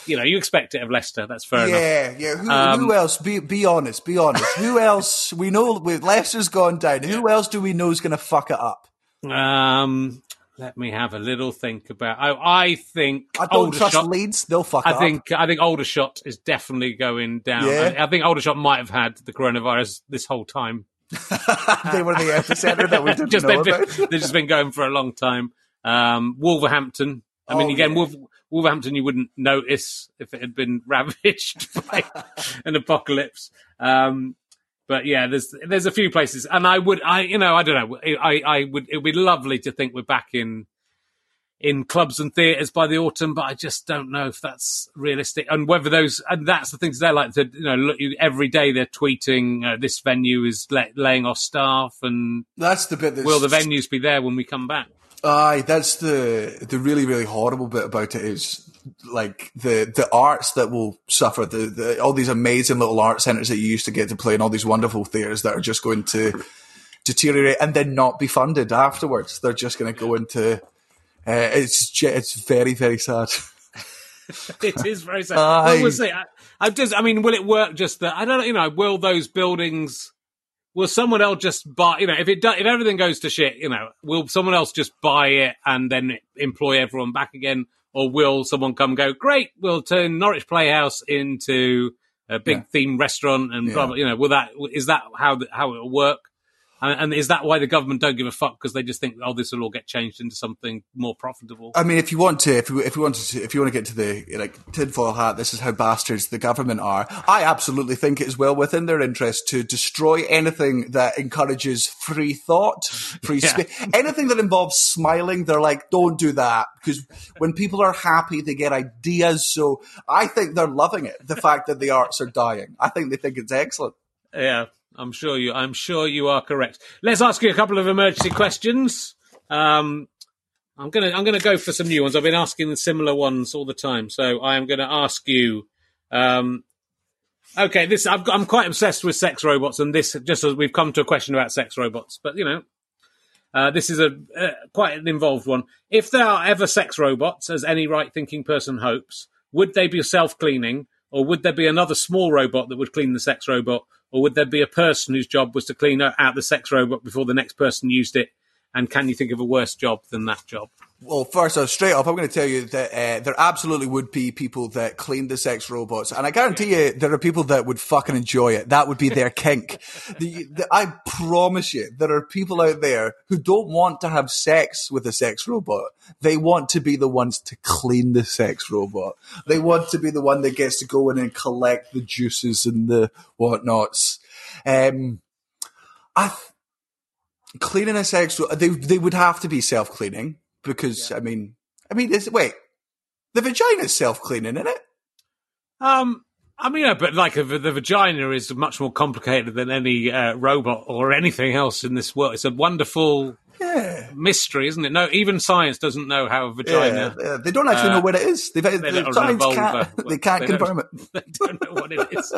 A: you know, you expect it of Leicester. That's fair
B: yeah,
A: enough.
B: Yeah. Yeah. Who, um, who, else? Be be honest. Be honest. who else? We know with Leicester's gone down. Who else do we know is going to fuck it up?
A: Um. Let me have a little think about. I, I think
B: I don't trust Leeds. They'll fuck.
A: I think. I think Aldershot is definitely going down. Yeah. I, I, think Aldershot might have had the coronavirus this whole time.
B: they were the epicenter that we didn't just know
A: been,
B: about.
A: they've just been going for a long time. Um, Wolverhampton. I mean, oh, again, yeah. Wolf, Wolverhampton, you wouldn't notice if it had been ravaged by an apocalypse. Um, but yeah, there's there's a few places, and I would I you know I don't know I I would it would be lovely to think we're back in in clubs and theatres by the autumn, but I just don't know if that's realistic and whether those and that's the things they're like to you know look every day they're tweeting uh, this venue is laying off staff and
B: that's the bit.
A: will the venues be there when we come back?
B: Aye, that's the the really really horrible bit about it is like the the arts that will suffer the, the all these amazing little art centers that you used to get to play in all these wonderful theaters that are just going to deteriorate and then not be funded afterwards. They're just going to go into uh, it's it's very very sad.
A: it is very sad. I, we'll see. I, I just, I mean, will it work? Just that I don't. You know, will those buildings? Will someone else just buy? You know, if it do, if everything goes to shit, you know, will someone else just buy it and then employ everyone back again? Or will someone come go, great, we'll turn Norwich Playhouse into a big yeah. theme restaurant and yeah. blah, blah, you know, will that, is that how, the, how it will work? And, and, is that why the government don't give a fuck because they just think, oh, this will all get changed into something more profitable?
B: I mean, if you want to, if you, if you want to, if you want to get to the like tinfoil hat, this is how bastards the government are. I absolutely think it is well within their interest to destroy anything that encourages free thought, free yeah. speech, anything that involves smiling. They're like, don't do that because when people are happy, they get ideas. So I think they're loving it. The fact that the arts are dying, I think they think it's excellent.
A: Yeah, I'm sure you. I'm sure you are correct. Let's ask you a couple of emergency questions. Um, I'm gonna. I'm gonna go for some new ones. I've been asking the similar ones all the time, so I am gonna ask you. Um, okay, this got- I'm quite obsessed with sex robots, and this just as we've come to a question about sex robots, but you know, uh, this is a uh, quite an involved one. If there are ever sex robots, as any right-thinking person hopes, would they be self-cleaning, or would there be another small robot that would clean the sex robot, or would there be a person whose job was to clean out the sex robot before the next person used it? And can you think of a worse job than that job?
B: Well, first off, straight off, I'm going to tell you that uh, there absolutely would be people that clean the sex robots, and I guarantee you there are people that would fucking enjoy it. That would be their kink. The, the, I promise you, there are people out there who don't want to have sex with a sex robot. They want to be the ones to clean the sex robot. They want to be the one that gets to go in and collect the juices and the whatnots. Um, I. Th- cleaning a sex they they would have to be self cleaning because I mean I mean is wait the vagina's self cleaning isn't it
A: Um, I mean, yeah, but like the, the vagina is much more complicated than any uh, robot or anything else in this world. It's a wonderful
B: yeah
A: mystery, isn't it? No, even science doesn't know how a vagina.
B: yeah. they don't actually
A: Uh,
B: know where it is they've
A: they
B: the science can't,
A: uh,
B: they can't
A: they
B: confirm it
A: They don't know what it is.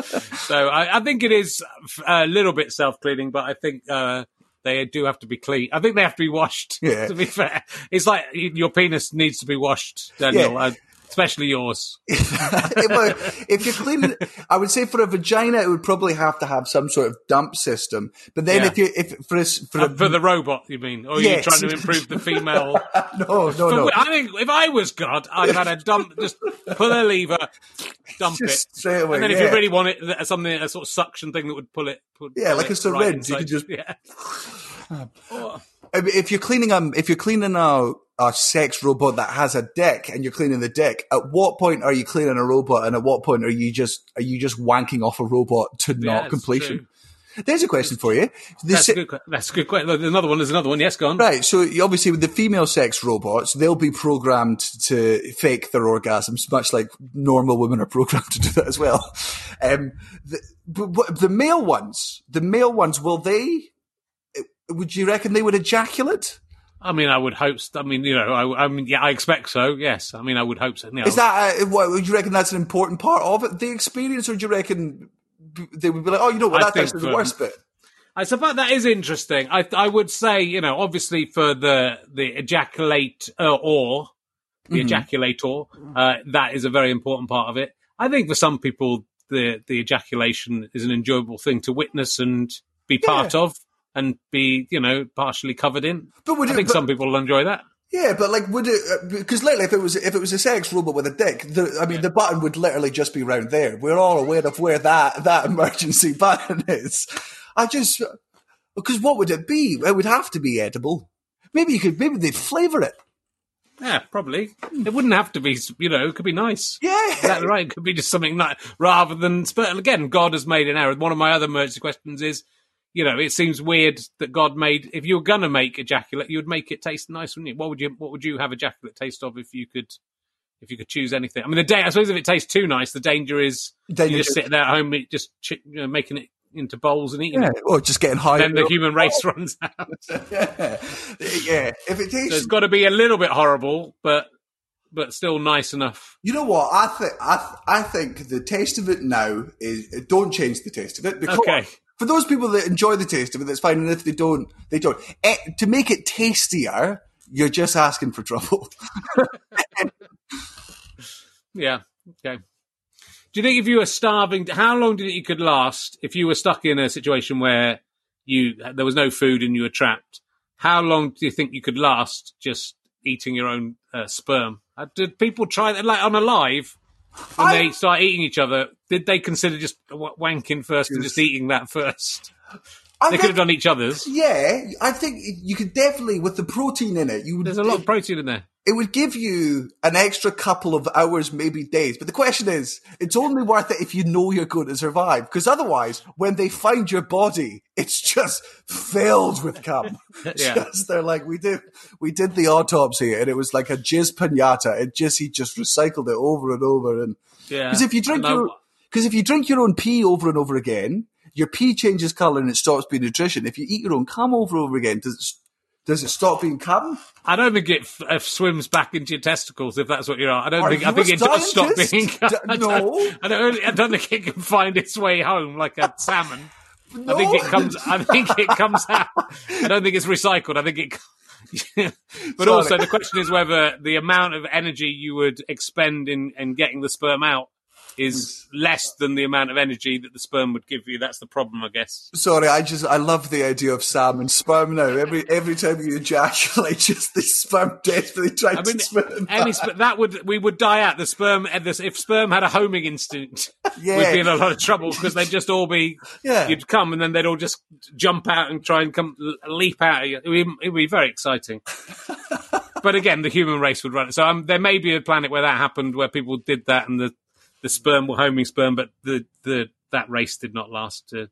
A: So I, I think it is a little bit self cleaning, but I think uh, they do have to be clean. I think they have to be washed.
B: Yeah.
A: To be fair, it's like your penis needs to be washed, Daniel.
B: Yeah.
A: Uh, especially yours.
B: Well, if you're cleaning, I would say for a vagina, it would probably have to have some sort of dump system. But then
A: Yeah.
B: if you, if for a, for
A: Uh,
B: a,
A: for the robot, you mean? Or are
B: Yes.
A: you trying to improve the female?
B: no, no,
A: For-
B: no,
A: I think if I was God, I'd have had a dump, just pull a lever, dump
B: just
A: it.
B: straight away.
A: And then if
B: yeah.
A: you really want it, something, a sort of suction thing that would pull it. Pull,
B: Yeah,
A: pull
B: like
A: it
B: a syringe, you
A: inside.
B: could just-
A: Yeah. Oh,
B: mean, if you're cleaning um, if you're cleaning a, a sex robot that has a dick and you're cleaning the dick, at what point are you cleaning a robot, and at what point are you just are you just wanking off a robot to
A: yeah,
B: not completion?
A: true.
B: There's a question for you. The
A: That's
B: se-
A: a good. That's a good question. Another one. There's another one. Yes, go on.
B: Right, so obviously with the female sex robots, they'll be programmed to fake their orgasms, much like normal women are programmed to do that as well. Um, the, but, the male ones, the male ones, will they? Would you reckon they would ejaculate?
A: I mean, I would hope. I mean, you know, I, I mean, yeah, I expect so. Yes, I mean, I would hope so. You know,
B: Is that uh, what, would you reckon that's an important part of it, the experience, or do you reckon they would be like, oh, you know what, that's actually the worst bit?
A: I suppose that is interesting. I I would say, you know, obviously for the the ejaculate uh, or the
B: Mhm.
A: ejaculator, uh, that is a very important part of it. I think for some people, the the ejaculation is an enjoyable thing to witness and be part of, and be you know partially covered in.
B: But would
A: I
B: it,
A: think
B: but-
A: some people will enjoy that.
B: Yeah, but like, would it? uh, Because lately, if it was if it was a sex robot with a dick, the, I mean, the button would literally just be round there. We're all aware of where that that emergency button is. I just because what would it be? It would have to be edible. Maybe you could. Maybe they'd flavour it.
A: Yeah, probably. It wouldn't have to be, you know, it could be nice.
B: Yeah.
A: Exactly right. It could be just something like rather than. But again, God has made an error. One of my other emergency questions is, you know, it seems weird that God made. If you were gonna make ejaculate, you would make it taste nice, wouldn't you? What would you? What would you have ejaculate taste of if you could? If you could choose anything, I mean, the day. I suppose if it tastes too nice, the danger is
B: Then
A: you just
B: just-
A: sit there at home, just you know, making it into bowls and eating
B: Yeah,
A: it.
B: or just getting high.
A: Then the human race runs out.
B: yeah, yeah. If it
A: So
B: tastes,
A: it's got to be a little bit horrible, but but still nice enough.
B: you know what? I think I th- I think the taste of it now is don't change the taste of it because
A: Okay.
B: For those people that enjoy the taste of it, that's fine. And if they don't, they don't. Eh, to make it tastier, you're just asking for trouble.
A: Yeah. Okay. Do you think if you were starving, how long do you think you could last if you were stuck in a situation where you there was no food and you were trapped? How long do you think you could last just eating your own uh, sperm? Uh, did people try that like on a live when
B: I-
A: they start eating each other? Did they consider just wanking first and just eating that first?
B: I
A: They could have done each other's.
B: Yeah, I think you could definitely with the protein in it. You would.
A: There's a lot of protein in there.
B: it would give you an extra couple of hours, maybe days. But the question is, it's only worth it if you know you're going to survive. Because otherwise, when they find your body, it's just filled with cum.
A: Yeah.
B: Just they're like, we did, we did the autopsy, and it was like a jizz pinata. It just he just recycled it over and over. And
A: Yeah.
B: because if you drink your, because if you drink your own pee over and over again, your pee changes color and it stops being nutrition. If you eat your own cum over and over again, does it, does it stop being cum?
A: I don't think it f- uh, swims back into your testicles if that's what you're. I don't
B: Are
A: think. I think it does stop being.
B: D-
A: I
B: no.
A: don't, I don't. I don't think it can find its way home like a salmon.
B: No.
A: I think it comes. I think it comes out. I don't think it's recycled. I think it. but
B: Sorry.
A: also, the question is whether the amount of energy you would expend in, in getting the sperm out is less than the amount of energy that the sperm would give you. That's the problem, I guess.
B: Sorry, I just I love the idea of salmon sperm now. Every every time you ejaculate, just the sperm desperately trying
A: I mean,
B: to swim.
A: any sp- that would we would die out. The sperm, if sperm had a homing instinct,
B: Yeah.
A: we'd be in a lot of trouble because they'd just all be.
B: Yeah.
A: You'd come and then they'd all just jump out and try and come leap out. It would be, it would be very exciting. but again, the human race would run it. So um, there may be a planet where that happened, where people did that, and the the sperm were homing sperm, but the the that race did not last to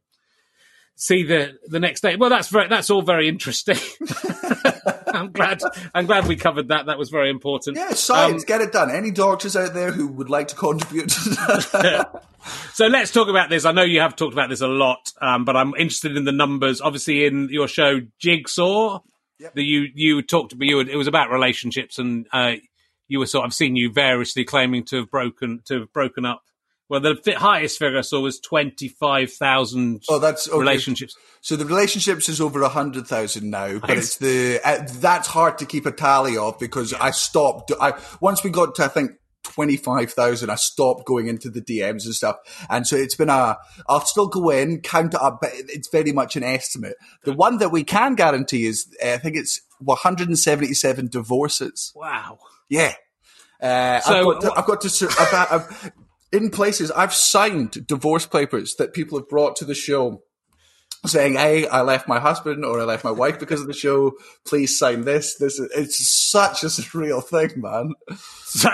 A: see the the next day. Well, that's very that's all very interesting. I'm glad I'm glad we covered that. That was very important.
B: Yeah, science,
A: Um,
B: get it done. Any doctors out there who would like to contribute to?
A: So let's talk about this. I know you have talked about this a lot, um, but I'm interested in the numbers. Obviously, in your show Jigsaw,
B: Yep.
A: that you you talked about, you it was about relationships, and uh, you were sort of seen you variously claiming to have broken to have broken up. Well, the highest figure I saw was twenty five thousand.
B: Oh, that's okay.
A: relationships.
B: So the relationships is over a hundred thousand now, but it's the uh, that's hard to keep a tally of because I stopped. I once we got to I think twenty five thousand, I stopped going into the DMs and stuff, and so it's been a. I'll still go in, count it up, but it's very much an estimate. The one that we can guarantee is uh, I think it's one hundred and seventy seven divorces.
A: Wow.
B: Yeah. Uh,
A: So,
B: I've got to, I've got to I've, I've, in places I've signed divorce papers that people have brought to the show saying, "Hey, I left my husband or I left my wife because of the show. Please sign this." This is, it's such a surreal thing, man.
A: So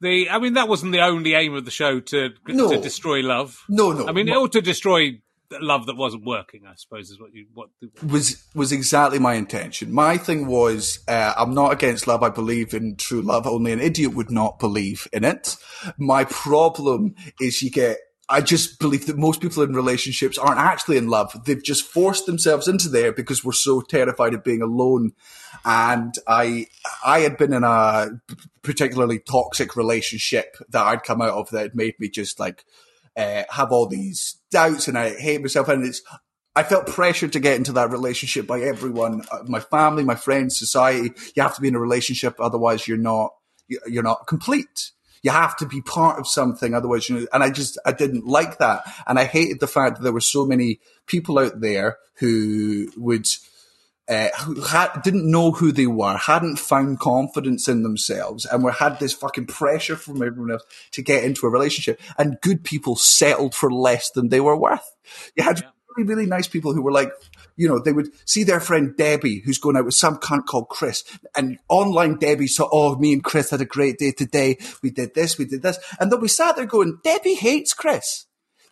A: the I mean that wasn't the only aim of the show to
B: No.
A: to destroy love.
B: No, no.
A: I mean, or to destroy love that wasn't working. I suppose is what you what.
B: was was exactly my intention. My thing was, uh, I'm not against love. I believe in true love. Only an idiot would not believe in it. My problem is you get. I just believe that most people in relationships aren't actually in love. They've just forced themselves into there because we're so terrified of being alone. And I, I had been in a particularly toxic relationship that I'd come out of that made me just like uh, have all these doubts and I hate myself. And it's I felt pressured to get into that relationship by everyone, uh, my family, my friends, society. You have to be in a relationship, otherwise you're not you- you're not complete. You have to be part of something, otherwise you. And I just I didn't like that, and I hated the fact that there were so many people out there who would. Uh, who had, didn't know who they were, hadn't found confidence in themselves, and were had this fucking pressure from everyone else to get into a relationship. And good people settled for less than they were worth. You had really, really nice people who were like, you know, they would see their friend Debbie, who's going out with some cunt called Chris, and online Debbie saw, oh, me and Chris had a great day today. We did this, we did this, and then we sat there going, Debbie hates Chris.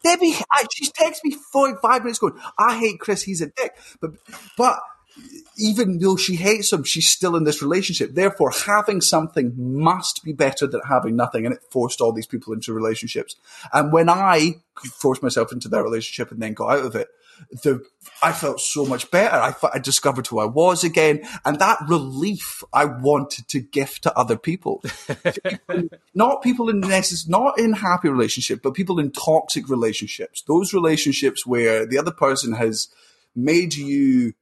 B: Debbie, I, she's texted me five, five minutes going, I hate Chris, he's a dick. But, but even though she hates him, she's still in this relationship. Therefore, having something must be better than having nothing. And it forced all these people into relationships. And when I forced myself into that relationship and then got out of it, the, I felt so much better. I, I discovered who I was again. And that relief I wanted to gift to other people. not people in necess- not in happy relationship, but people in toxic relationships. Those relationships where the other person has made you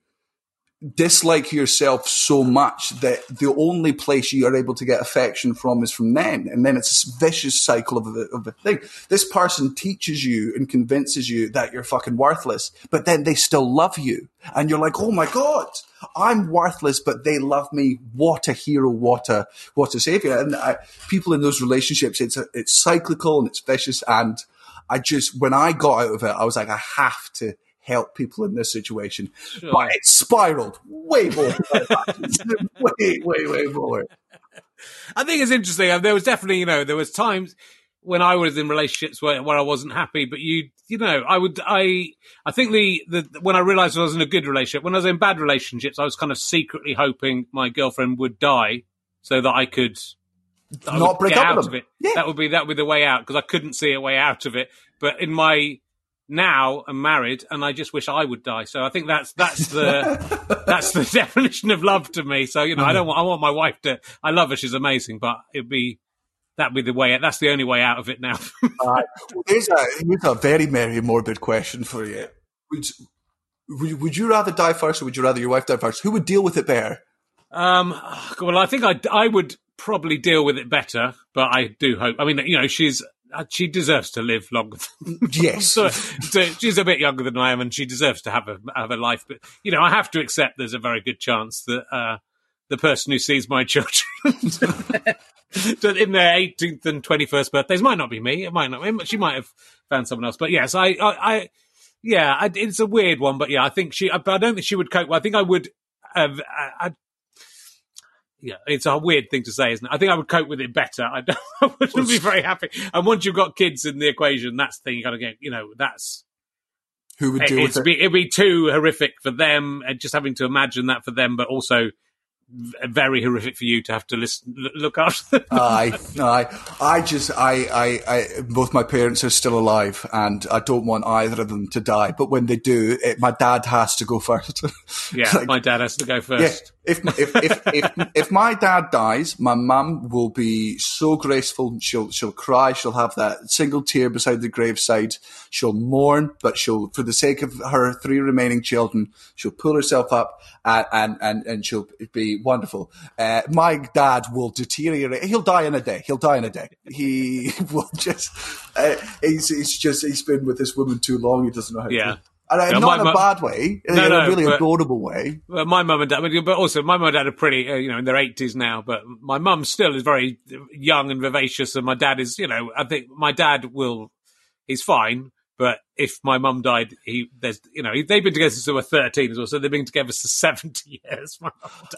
B: dislike yourself so much that the only place you are able to get affection from is from them. And then it's this vicious cycle of a, of a thing. This person teaches you and convinces you that you're fucking worthless, but then they still love you. And you're like, oh my God, I'm worthless, but they love me. What a hero. What a, what a savior. And I, people in those relationships, it's, a, it's cyclical and it's vicious. And I just, when I got out of it, I was like, I have to help people in this situation. But it spiraled way more. I way, way, way more.
A: I think it's interesting. Uh, There was definitely, you know, there was times when I was in relationships where, where I wasn't happy, but you, you know, I would, I, I think the, the, when I realized I was in a good relationship, when I was in bad relationships, I was kind of secretly hoping my girlfriend would die so that I could, I
B: Not break
A: get
B: up
A: out
B: with
A: of it.
B: Yeah.
A: That would be, that would be the way out because I couldn't see a way out of it. But in my now am married, and I just wish I would die. So I think that's that's the that's the definition of love to me. So you know, I don't want I want my wife to. I love her; she's amazing, but it'd be that'd be the way. That's the only way out of it now.
B: uh, here's a here's a very very morbid question for you. Would, would would you rather die first, or would you rather your wife die first? Who would deal with it better?
A: Um, well, I think I I would probably deal with it better, but I do hope. I mean, you know, she's Uh, she deserves to live longer. Than, mm,
B: yes,
A: so, so, she's a bit younger than I am, and she deserves to have a have a life. But you know, I have to accept there's a very good chance that uh, the person who sees my children in their 18th and 21st birthdays might not be me. It might not. Be, She might have found someone else. But yes, I, I, I yeah, I, it's a weird one. But yeah, I think she. But I don't think she would cope. I think I would. Have, uh, I, I, yeah, it's a weird thing to say, isn't it? I think I would cope with it better. I, I wouldn't be very happy. And once you've got kids in the equation, that's the thing you got to get. You know, that's
B: who would deal it.
A: Be, it'd be too horrific for them, and just having to imagine that for them, but also very horrific for you to have to listen, look after them.
B: I, I, I just, I, I, I, both my parents are still alive, and I don't want either of them to die. But when they do, it, my dad has to go first.
A: Yeah, like, my dad has to go first.
B: If, if, if, if, if my dad dies, my mum will be so graceful. She'll, she'll cry. She'll have that single tear beside the graveside. She'll mourn, but she'll, for the sake of her three remaining children, she'll pull herself up and, and, and, and she'll be wonderful. Uh, my dad will deteriorate. He'll die in a day. He'll die in a day. He will just. Uh, he's, he's just. He's been with this woman too long. He doesn't know how.
A: Yeah.
B: To, and yeah, not in a bad way, no, in no, a really but, adorable way.
A: Well, my mum and dad, but also my mum and dad are pretty, uh, you know, in their eighties now. But my mum still is very young and vivacious, and my dad is, you know, I think my dad will, he's fine, but if my mum died, he there's you know they've been together since they were thirteen as well, so they've been together for seventy years.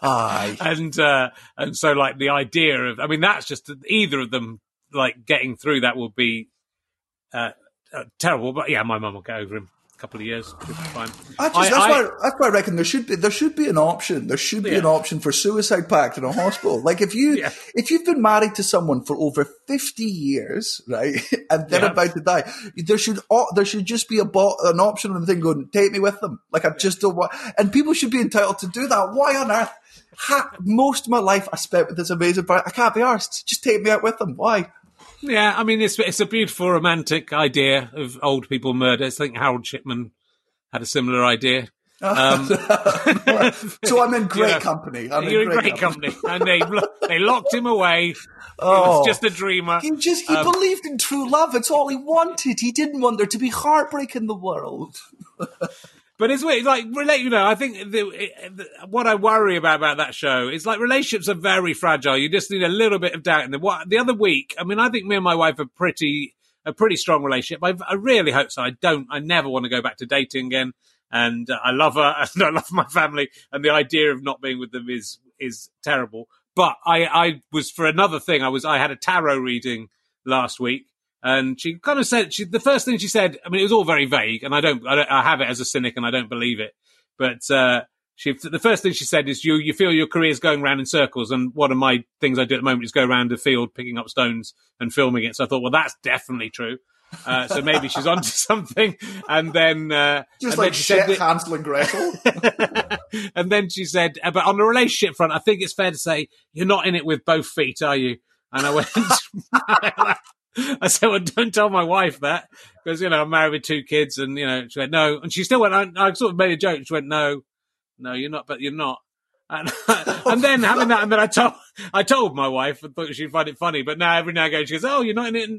B: Aye.
A: and uh, and so like the idea of I mean that's just either of them like getting through that will be uh, uh, terrible. But yeah, my mum will get over him couple of years. Fine.
B: I just, I, that's, I, why, that's why I reckon there should be there should be an option. There should be yeah. an option for suicide pact in a hospital. Like if you yeah. if you've been married to someone for over fifty years, right, and they're yeah. about to die, there should there should just be a an option on the thing going, take me with them. Like I just don't want, and people should be entitled to do that. Why on earth? Ha, most of my life I spent with this amazing, but I can't be asked. Just take me out with them. Why?
A: Yeah, I mean, it's it's a beautiful romantic idea of old people murder. I think Harold Shipman had a similar idea. Um,
B: so I'm in great yeah. company. I'm
A: You're
B: in
A: great,
B: great
A: company. company. and they they locked him away. Oh, he was just a dreamer.
B: He just he um, believed in true love. It's all he wanted. He didn't want there to be heartbreak in the world.
A: But it's weird, like relate. You know, I think the, the, what I worry about about that show is like relationships are very fragile. You just need a little bit of doubt in them. What the other week? I mean, I think me and my wife are pretty a pretty strong relationship. I, I really hope so. I don't. I never want to go back to dating again. And uh, I love her, and I love my family, and the idea of not being with them is is terrible. But I, I was for another thing. I was I had a tarot reading last week, and she kind of said she, the first thing she said. I mean, it was all very vague, and I don't, I, don't, I have it as a cynic, and I don't believe it. But uh, she, the first thing she said is, "You, you feel your career is going round in circles." And one of my things I do at the moment is go around the field picking up stones and filming it. So I thought, well, that's definitely true. Uh, so maybe she's onto something. And then uh,
B: just
A: and
B: like
A: then
B: shit, that, Hansel and Gretel.
A: and then she said, uh, but on the relationship front, I think it's fair to say you're not in it with both feet, are you? And I went, I said, well, don't tell my wife that because, you know, I'm married with two kids and, you know, she went, no. And she still went, I, I sort of made a joke. She went, no, no, you're not, but you're not. And, and then having that, and then I told, I told my wife and thought she'd find it funny, but now every now and again she goes, oh, you're not in it.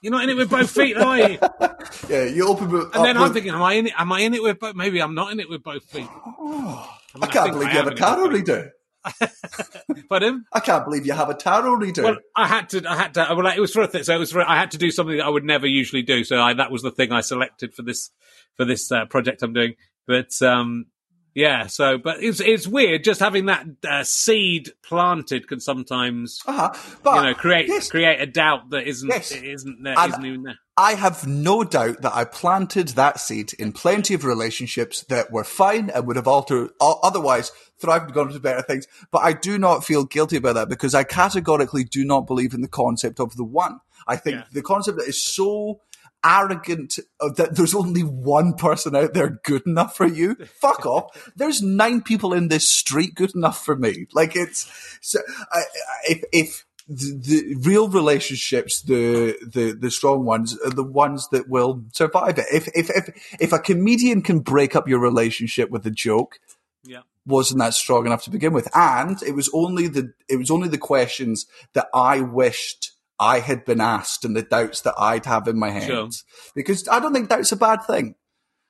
A: you're not in it with both feet, are you?
B: yeah, you open. With,
A: and then I'm thinking, am I in it? Am I in it with both? Maybe I'm not in it with both feet.
B: Oh, I, mean, I can't I believe you have a tarot reader.
A: Pardon?
B: I can't believe you have a tarot reader.
A: Well, I had to. I had to. Well, it was for a thing. So it was for. I had to do something that I would never usually do. So I, that was the thing I selected for this for this uh, project I'm doing. But um, yeah. So, but it's it's weird just having that uh, seed planted can sometimes,
B: uh-huh. but,
A: you know, create yes. create a doubt that isn't yes. isn't there, isn't even there.
B: I have no doubt that I planted that seed in plenty of relationships that were fine and would have altered otherwise thrived and gone to better things. But I do not feel guilty about that because I categorically do not believe in the concept of the one. I think yeah. the concept that is so arrogant uh, that there's only one person out there good enough for you. Fuck off. There's nine people in this street good enough for me. Like it's so I, I, if if the, the real relationships, the the the strong ones, are the ones that will survive it. If if if if a comedian can break up your relationship with a joke,
A: Yeah.
B: wasn't that strong enough to begin with, and it was only the it was only the questions that I wished I had been asked and the doubts that I'd have in my head.
A: Sure.
B: Because I don't think doubt's a bad thing.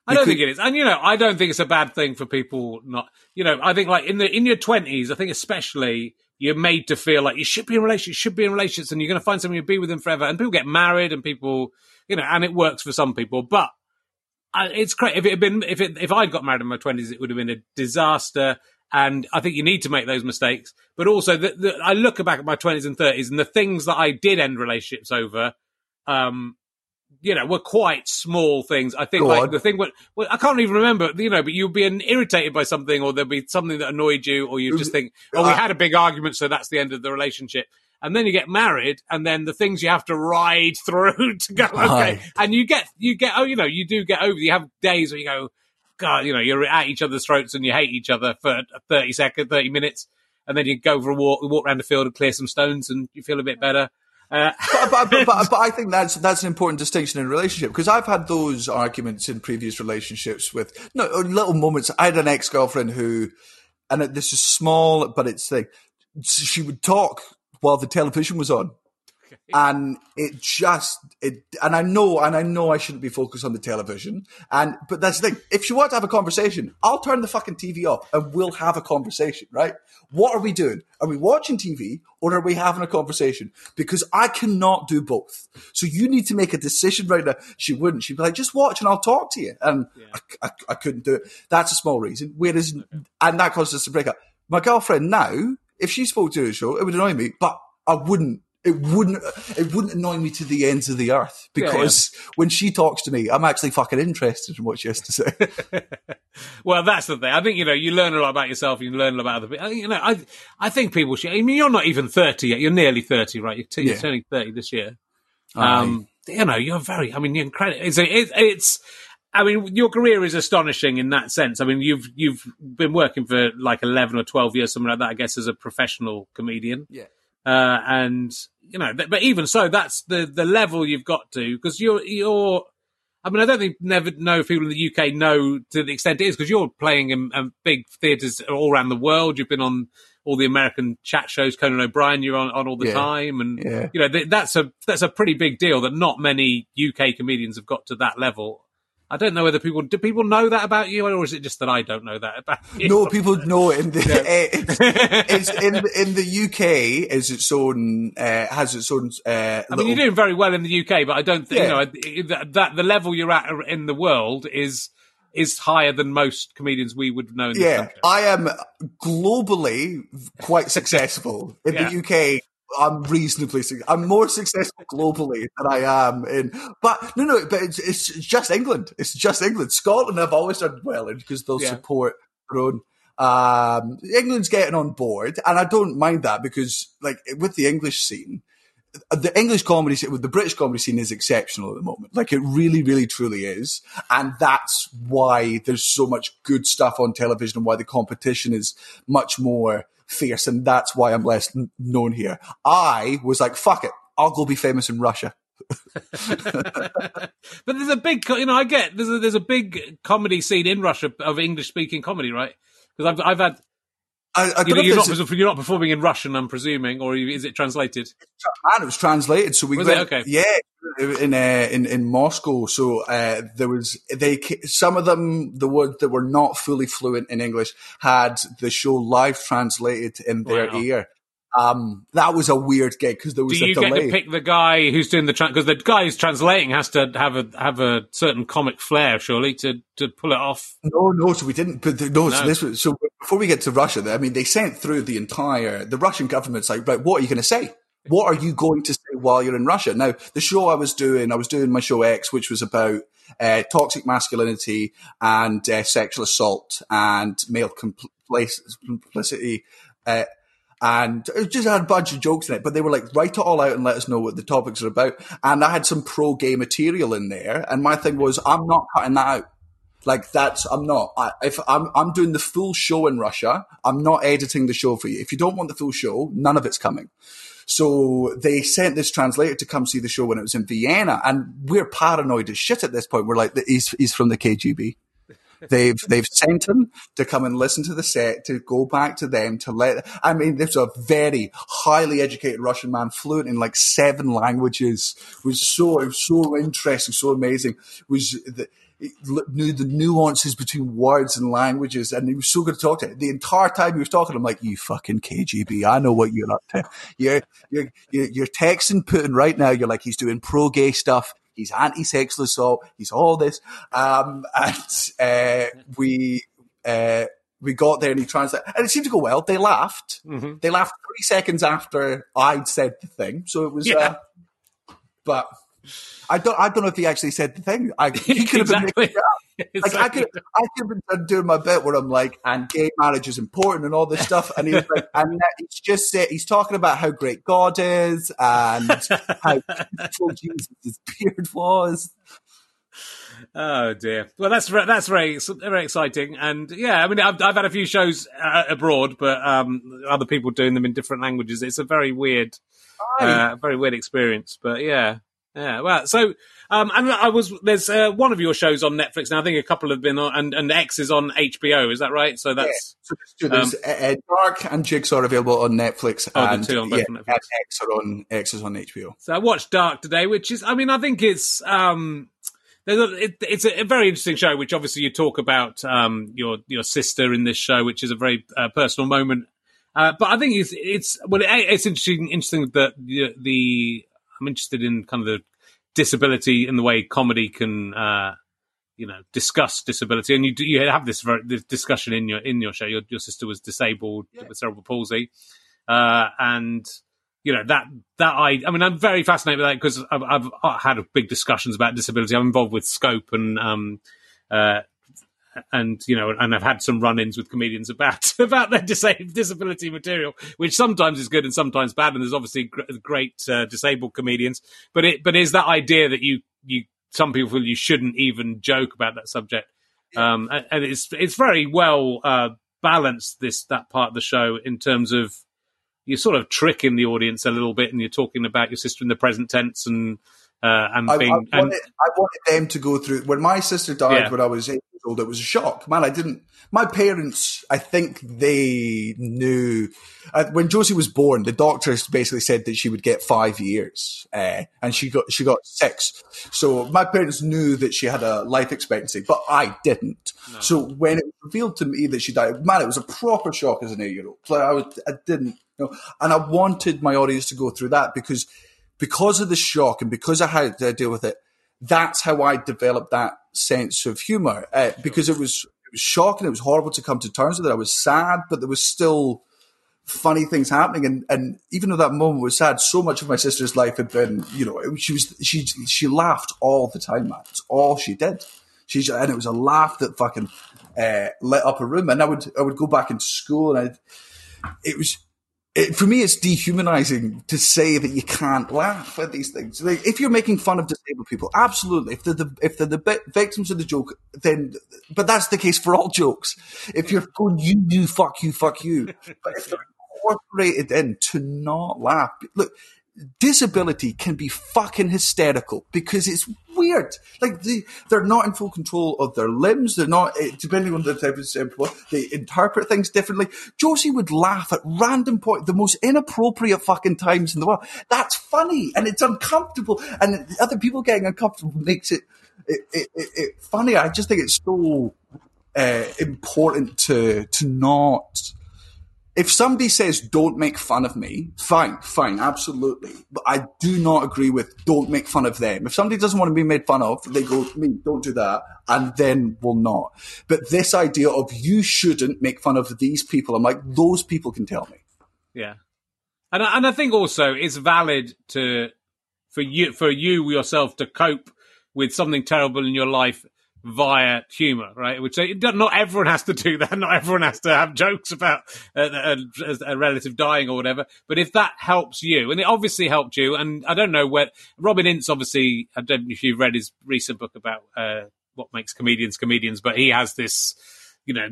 A: I don't think it is, and you know, I don't think it's a bad thing for people not. You know, I think like in the in your twenties, I think especially you're made to feel like you should be in relationships, you should be in relationships, and you're going to find someone you'll be with them forever. And people get married, and people, you know, and it works for some people, but I, it's great if it had been if it if I'd got married in my twenties, it would have been a disaster. And I think you need to make those mistakes, but also the, the, I look back at my twenties and thirties, and the things that I did end relationships over, um, you know, were quite small things. I think
B: Go
A: like
B: on.
A: the thing, what well, I can't even remember, you know, but you'd be an- irritated by something, or there'd be something that annoyed you, or you just think, oh, we
B: Uh,
A: had a big argument, so that's the end of the relationship. And then you get married, and then the things you have to ride through to go, okay,
B: Right.
A: and you get, you get, oh, you know, you do get over. You have days where you go, God, you know, you're at each other's throats and you hate each other for thirty seconds, thirty minutes, and then you go for a walk, walk around the field and clear some stones, and you feel a bit better. Uh,
B: but, but, but, but, I think that's that's an important distinction in relationship because I've had those arguments in previous relationships with no little moments. I had an ex girlfriend who, and this is small, but it's like she would talk while the television was on. And it just it and I know and I know I shouldn't be focused on the television. And but that's the thing. If you want to have a conversation I'll turn the fucking TV off and we'll have a conversation right? What are we doing? Are we watching TV or are we having a conversation? Because I cannot do both. So you need to make a decision right now. She wouldn't. She'd be like just watch and I'll talk to you. And I, I, I couldn't do it. That's a small reason. Whereas and that caused us to break up. My girlfriend now if she spoke to the show it would annoy me but I wouldn't it wouldn't it wouldn't annoy me to the ends of the earth
A: Yeah, yeah.
B: because when she talks to me, I'm actually fucking interested in what she has to say.
A: Well, that's the thing. I think you know you learn a lot about yourself. You learn a lot about other people. You know, I I think people should. I mean, you're not even thirty yet. You're nearly thirty, right? You're, t- you're turning thirty this year. Um, you know, you're very. I mean, you're incredible. It's, it, it's. I mean, your career is astonishing in that sense. I mean, you've you've been working for like eleven or twelve years, something like that. I guess as a professional comedian.
B: Yeah.
A: Uh, and you know, but even so, that's the the level you've got to because you're you're. I mean, I don't think never know if people in the UK know to the extent it is because you're playing in, in big theatres all around the world. You've been on all the American chat shows, Conan O'Brien. You're on, on all the
B: Yeah.
A: time, and
B: Yeah.
A: you know th- that's a that's a pretty big deal that not many UK comedians have got to that level. I don't know whether people do people know that about you, or is it just that I don't know that about you?
B: No, people know it in the eh, it's, it's in in the UK is its own uh, has its own. Uh,
A: I mean, you're doing very well in the UK, but I don't think
B: Yeah.
A: you know that, that the level you're at in the world is is higher than most comedians we would know in this
B: yeah,
A: country.
B: I am globally quite successful in
A: Yeah.
B: the UK. I'm reasonably. I'm more successful globally than I am in. But no, no. But it's, it's just England. It's just England. Scotland have always done well in because they'll
A: Yeah.
B: support their own. Um, England's getting on board, and I don't mind that because, like, with the English scene, the English comedy scene, the British comedy scene is exceptional at the moment. Like it really, really, truly is. And that's why there's so much good stuff on television and why the competition is much more fierce. And that's why I'm less n- known here. I was like, fuck it. I'll go be famous in Russia.
A: but there's a big, you know, I get there's a, there's a big comedy scene in Russia of English speaking comedy, right? Because I've I've had
B: I, I
A: you
B: don't
A: know,
B: know
A: you're not you're not performing in Russian, I'm presuming, or is it translated?
B: and it was translated. So we
A: Was
B: went,
A: Okay.
B: yeah, in uh, in in Moscow. So uh, there was they some of them the ones that were not fully fluent in English had the show live translated in their
A: Wow.
B: ear. Um, that was a weird gig because there was
A: Do
B: a
A: you get to pick the guy who's doing the because the guy who's translating has to have a have a certain comic flair, surely, to to pull it off.
B: No, no, so we didn't. But the, no, so this was so. Before we get to Russia, I mean, they sent through the entire. The Russian government's like, right, what are you going to say? What are you going to say while you're in Russia? Now, the show I was doing, I was doing my show X, which was about uh, toxic masculinity and uh, sexual assault and male compl- complicity. Uh, and it just had a bunch of jokes in it. But they were like, write it all out and let us know what the topics are about. And I had some pro gay material in there, and my thing was, I'm not cutting that out. Like that's I'm not. I, if I'm I'm doing the full show in Russia, I'm not editing the show for you. If you don't want the full show, none of it's coming. So they sent this translator to come see the show when it was in Vienna, and we're paranoid as shit at this point. We're like, he's he's from the KGB. They've they've sent him to come and listen to the set, to go back to them, to let. I mean, was a very highly educated Russian man, fluent in like seven languages. Was so was so interesting, so amazing. Was the, knew the nuances between words and languages, and he was so good to talk to. The entire time he was talking, I'm like, "You fucking KGB, I know what you're up to. You're you're, you're texting Putin right now. You're like, he's doing pro gay stuff. He's anti-sexual assault. He's all this." Um, and uh, we. Uh, we got there and he translated, and it seemed to go well. They laughed. Mm-hmm. They laughed three seconds after I'd said the thing, so it was. Yeah. Uh, but I don't. I don't know if he actually said the thing. I, he could have been exactly. Like I could, I could have been doing my bit where I'm like, and gay marriage is important and all this stuff. And he was like, and he's just said he's talking about how great God is and how beautiful Jesus' beard was.
A: Oh dear. Well, that's that's very very exciting, and yeah, I mean, I've, I've had a few shows uh, abroad, but um, other people doing them in different languages. It's a very weird, uh, very weird experience. But yeah, yeah, well, so um, and I was there's uh, one of your shows on Netflix now. I think a couple have been on, and and X is on HBO. Is that right? So that's yeah.
B: so there's, um, uh, Dark and Jigsaw are available on Netflix,
A: oh,
B: and,
A: on
B: yeah,
A: Netflix. and
B: X are on X is on HBO.
A: So I watched Dark today, which is, I mean, I think it's um, it, it's a, a, very interesting show. Which obviously you talk about um, your your sister in this show, which is a very uh, personal moment. Uh, but I think it's it's well, it, it's interesting interesting that the, the I'm interested in kind of the disability and the way comedy can, uh, you know, discuss disability. And you you have this, this discussion in your in your show. Your, your sister was disabled yeah. with cerebral palsy, uh, and you know that that I I mean I'm very fascinated with that because I've, I've had big discussions about disability. I'm involved with Scope and um, uh, and you know, and I've had some run-ins with comedians about about their disability material, which sometimes is good and sometimes bad. And there's obviously great uh, disabled comedians, but it but is that idea that you you some people feel you shouldn't even joke about that subject, um, and, and, it's it's very well uh, balanced this that part of the show in terms of you're sort of tricking the audience a little bit, and you're talking about your sister in the present tense and. Uh, and
B: I,
A: being,
B: I, wanted, and, I wanted them to go through when my sister died yeah. when I was eight years old, it was a shock. Man, I didn't. My parents, I think they knew uh, when Josie was born. The doctors basically said that she would get five years, uh, and she got she got six. So my parents knew that she had a life expectancy, but I didn't. No. So when it was revealed to me that she died, man, it was a proper shock as an eight year old. Like I was, I didn't you know, and I wanted my audience to go through that because because of the shock and because I had to deal with it that's how I developed that sense of humor uh, because it was, it was shocking. It was horrible to come to terms with it. I was sad, but there was still funny things happening. And, and even though that moment was sad, so much of my sister's life had been, you know, she was, she, she laughed all the time, man. It's all she did. She, and it was a laugh that fucking, uh, lit up a room. And I would, I would go back into school and i it was, it, for me, it's dehumanizing to say that you can't laugh at these things. Like, if you're making fun of disabled people, absolutely. If they're the if they're the victims of the joke, then but that's the case for all jokes. If you're going, you, you, fuck you, fuck you. But if they're incorporated in to not laugh, look, disability can be fucking hysterical because it's weird. Like they, they're not in full control of their limbs. They're not, eh, depending on the type of sample, they interpret things differently. Josie would laugh at random point, the most inappropriate fucking times in the world. That's funny and it's uncomfortable and other people getting uncomfortable makes it, it, it, it funny. I just think it's so uh, important to, to not, if somebody says don't make fun of me, fine, fine, absolutely. But I do not agree with don't make fun of them. If somebody doesn't want to be made fun of, they go, me, don't do that, and then will not. But this idea of you shouldn't make fun of these people, I'm like, those people can tell me.
A: Yeah. And I, and I think also it's valid to for you for you yourself to cope with something terrible in your life via humor, right? Which not everyone has to do that. Not everyone has to have jokes about a, a, a, relative dying or whatever. But if that helps you, and it obviously helped you, and I don't know where Robin Ince obviously, I don't know if you've read his recent book about uh, what makes comedians comedians, but he has this, you know,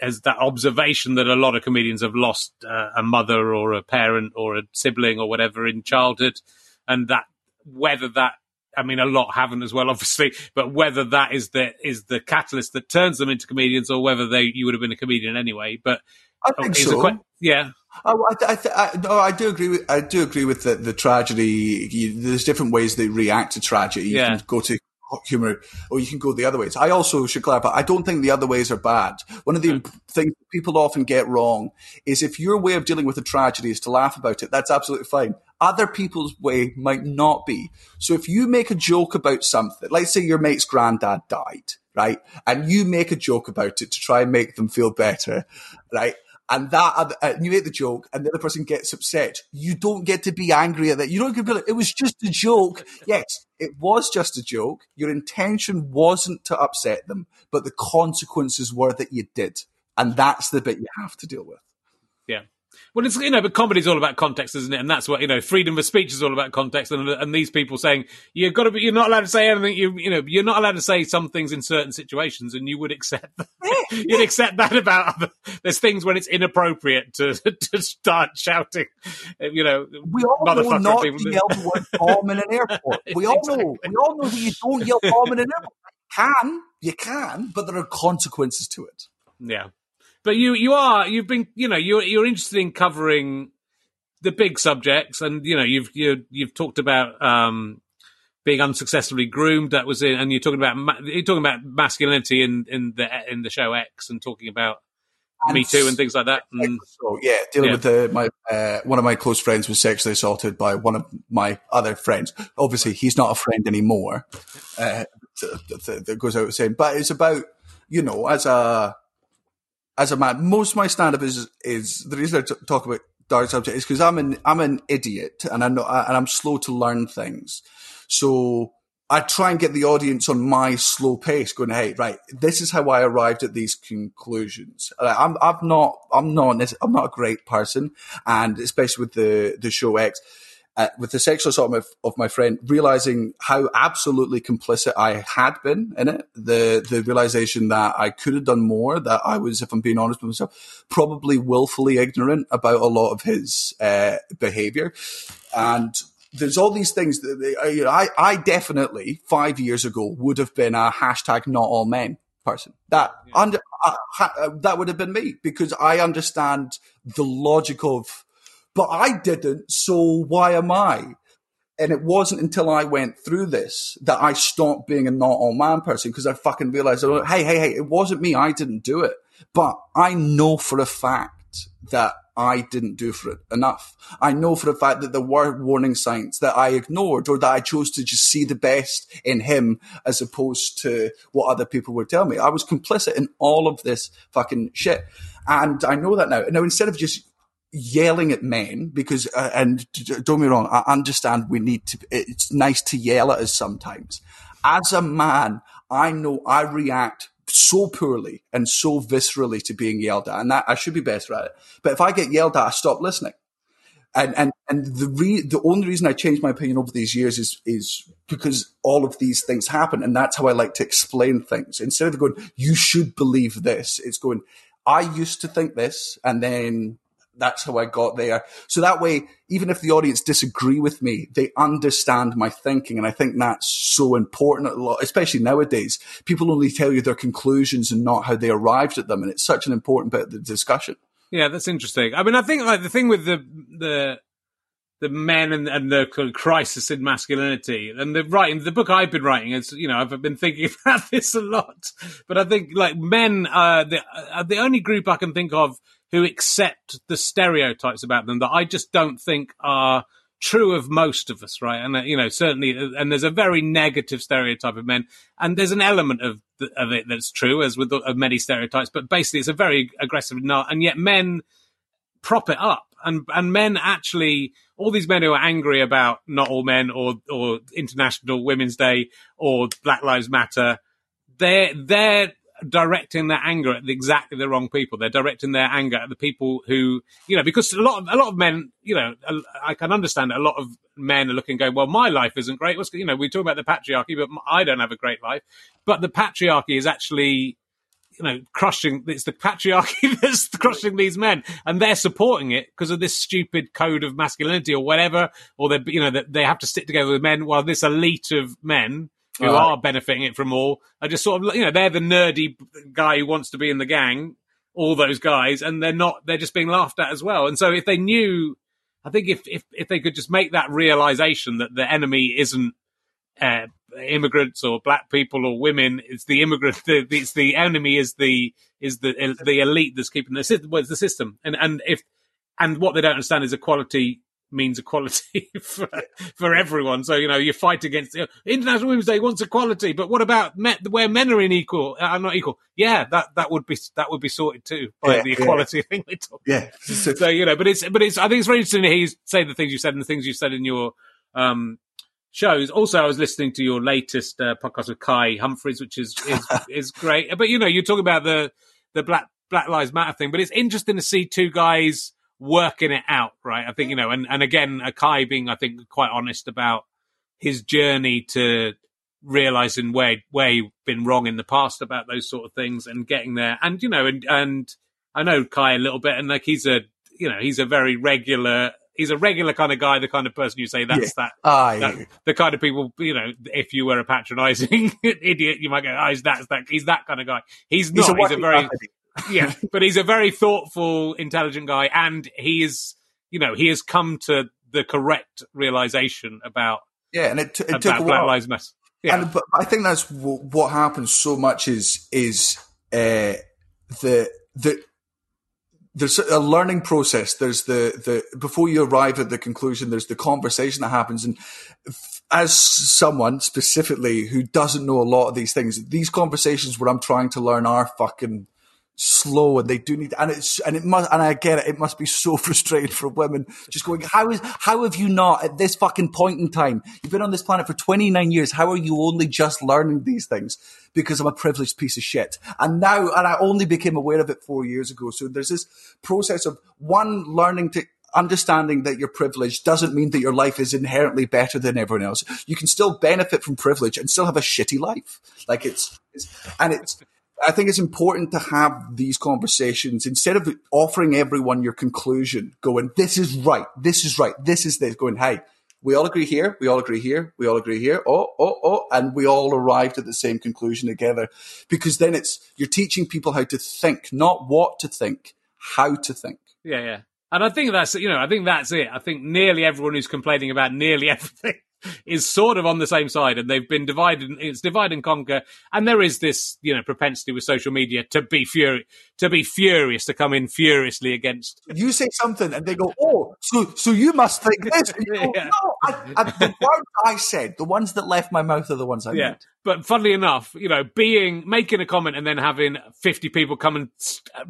A: as that observation that a lot of comedians have lost uh, a mother or a parent or a sibling or whatever in childhood, and that whether that I mean, a lot haven't as well, obviously. But whether that is the is the catalyst that turns them into comedians, or whether they you would have been a comedian anyway. But
B: I think so.
A: Que- yeah.
B: Oh, I, I, I, no, I do agree. With, I do agree with the, the tragedy. You, there's different ways they react to tragedy. You yeah. can go to humor, or you can go the other ways. I also should clarify. I don't think the other ways are bad. One of the mm. things people often get wrong is if your way of dealing with a tragedy is to laugh about it, that's absolutely fine. Other people's way might not be. So if you make a joke about something, let's say your mate's granddad died, right? And you make a joke about it to try and make them feel better, right? and that uh, you make the joke and the other person gets upset you don't get to be angry at that you don't get to be like it was just a joke yes it was just a joke. Your intention wasn't to upset them but the consequences were that you did. And that's the bit you have to deal with.
A: Yeah well, it's you know, but comedy is all about context, isn't it? And that's what you know, freedom of speech is all about context. And and these people saying you've got to be, you're not allowed to say anything. You you know, you're not allowed to say some things in certain situations, and you would accept that. you'd accept that about other. There's things when it's inappropriate to to start shouting. You know,
B: we all know not people. to yell the word bomb in an airport. We all exactly. know. We all know that you don't yell bomb in an airport. You can, you can, but there are consequences to it.
A: Yeah. But you you are you've been you know you're you're interested in covering the big subjects, and you know you've you you've talked about um, being unsuccessfully groomed. That was it, and you're talking about you're talking about masculinity in in the in the show X, and talking about and Me Too and things like that. And,
B: so yeah, dealing yeah. with the, my uh, one of my close friends was sexually assaulted by one of my other friends. Obviously, he's not a friend anymore. Uh, that goes out saying, but it's about you know as a as a man, most of my stand up is is the reason I t- talk about dark subject is because I'm an I'm an idiot and I know and I'm slow to learn things. So I try and get the audience on my slow pace, going, "Hey, right, this is how I arrived at these conclusions." I'm I'm not I'm not I'm not a great person, and especially with the the show X uh, with the sexual assault of my, of my, friend, realizing how absolutely complicit I had been in it, the the realization that I could have done more, that I was, if I'm being honest with myself, probably willfully ignorant about a lot of his uh, behavior, and there's all these things that uh, I, I definitely five years ago would have been a hashtag not all men person. That yeah. under uh, uh, that would have been me because I understand the logic of but I didn't. So why am I? And it wasn't until I went through this that I stopped being a not all man person because I fucking realized, oh, hey, hey, hey, it wasn't me. I didn't do it. But I know for a fact that I didn't do for it enough. I know for a fact that there were warning signs that I ignored or that I chose to just see the best in him as opposed to what other people were telling me. I was complicit in all of this fucking shit. And I know that now. Now, instead of just yelling at men because, uh, and don't me wrong, I understand we need to, it's nice to yell at us sometimes. As a man, I know I react so poorly and so viscerally to being yelled at, and that I should be better at it. But if I get yelled at, I stop listening. And and and the re- the only reason I changed my opinion over these years is is because all of these things happen, and that's how I like to explain things. Instead of going, "You should believe this," it's going, "I used to think this," and then that's how I got there. So that way, even if the audience disagree with me, they understand my thinking. And I think that's so important, a lot, especially nowadays. People only tell you their conclusions and not how they arrived at them. And it's such an important bit of the discussion.
A: Yeah, that's interesting. I mean, I think like the thing with the, the, the men and, and the crisis in masculinity and the writing, the book I've been writing is, you know, I've been thinking about this a lot, but I think like men are the, are the only group I can think of who accept the stereotypes about them that I just don't think are true of most of us, right? And uh, you know, certainly, uh, and there's a very negative stereotype of men, and there's an element of of it that's true, as with of many stereotypes. But basically, it's a very aggressive nut, and yet men prop it up, and and men actually, all these men who are angry about not all men or or International Women's Day or Black Lives Matter they're they're directing their anger at the, exactly the wrong people. They're directing their anger at the people who, you know, because a lot of a lot of men, you know, I can understand that a lot of men are looking, going, well, my life isn't great. What's you know, we talk about the patriarchy, but I don't have a great life. But the patriarchy is actually you know, crushing. It's the patriarchy that's crushing these men, and they're supporting it because of this stupid code of masculinity or whatever. Or they, you know, that they have to stick together with men. While this elite of men who right. are benefiting it from all are just sort of, you know, they're the nerdy guy who wants to be in the gang. All those guys, and they're not. They're just being laughed at as well. And so, if they knew, I think if if if they could just make that realization that the enemy isn't uh, immigrants or black people or women. It's the immigrant. The, it's the enemy. Is the is the the elite that's keeping the system. Well, the system. And and if and what they don't understand is equality means equality for, for everyone. So you know you fight against you know, International Women's Day wants equality, but what about men, where men are unequal? Are uh, not equal? Yeah, that that would be that would be sorted too by yeah, the equality yeah. thing we talk.
B: Yeah.
A: So you know, but it's but it's I think it's very interesting to hear you say the things you said and the things you said in your um shows. Also, I was listening to your latest uh, podcast with Kai Humphries, which is is, is great. But you know, you're talking about the the Black Black Lives Matter thing, but it's interesting to see two guys working it out, right? I think you know, and and again, uh, Kai being, I think, quite honest about his journey to realizing where where he'd been wrong in the past about those sort of things and getting there, and you know, and and I know Kai a little bit, and like he's a you know he's a very regular he's a regular kind of guy, the kind of person you say that's yeah. that, ah, that yeah. the kind of people you know. If you were a patronising idiot, you might go, "Oh, he's that, that he's that kind of guy." He's not. He's a, he's a very yeah, but he's a very thoughtful, intelligent guy, and he is you know he has come to the correct realization about
B: yeah, and it, t- it took a
A: Black Lives Matter.
B: Yeah. And but I think that's w- what happens so much is is uh, the the there's a learning process. There's the, the, before you arrive at the conclusion, there's the conversation that happens. And as someone specifically who doesn't know a lot of these things, these conversations where I'm trying to learn are fucking slow and they do need and it's and it must and I get it. It must be so frustrating for women just going how is how have you not at this fucking point in time? You've been on this planet for 29 years. How are you only just learning these things? Because I'm a privileged piece of shit. And now and I only became aware of it 4 years ago. So there's this process of one learning to understanding that you're privileged doesn't mean that your life is inherently better than everyone else. You can still benefit from privilege and still have a shitty life. Like it's, it's and it's I think it's important to have these conversations instead of offering everyone your conclusion, going, this is right, this is right, this is this, going, hey, we all agree here, we all agree here, we all agree here, oh, oh, oh, and we all arrived at the same conclusion together. Because then it's, you're teaching people how to think, not what to think, how to think.
A: Yeah, yeah. And I think that's, you know, I think that's it. I think nearly everyone who's complaining about nearly everything is sort of on the same side, and they've been divided. It's divide and conquer, and there is this, you know, propensity with social media to be furious, to be furious, to come in furiously against.
B: You say something, and they go, "Oh, so so you must think this." Go, yeah. No, I, I, the words I said, the ones that left my mouth, are the ones I yeah. Made.
A: But funnily enough, you know, being making a comment and then having fifty people come and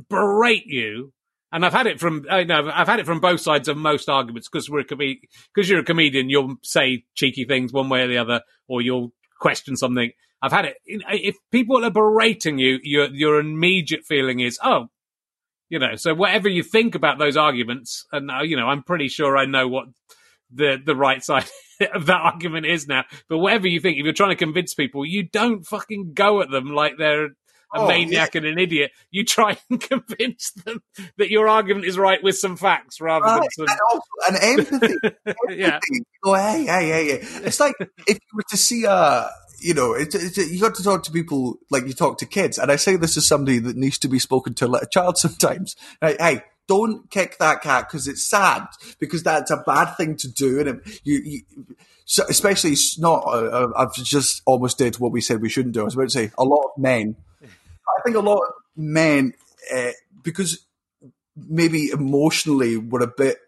A: berate you and I've had it from uh, no, I've had it from both sides of most arguments because we're a because you're a comedian, you'll say cheeky things one way or the other, or you'll question something. I've had it. If people are berating you, your your immediate feeling is, oh, you know. So whatever you think about those arguments, and uh, you know, I'm pretty sure I know what the the right side of that argument is now. But whatever you think, if you're trying to convince people, you don't fucking go at them like they're a oh, maniac yeah. and an idiot, you try and convince them that your argument is right with some facts rather right. than some...
B: and, and empathy. empathy. yeah. Go, hey, hey, hey, hey. It's like if you were to see a, you know, it, it, you got to talk to people like you talk to kids. And I say this as somebody that needs to be spoken to like a child sometimes. Right? Hey, don't kick that cat because it's sad because that's a bad thing to do. And it, you, you so especially it's not, uh, I've just almost did what we said we shouldn't do. I was about to say a lot of men think a lot of men, uh, because maybe emotionally were a bit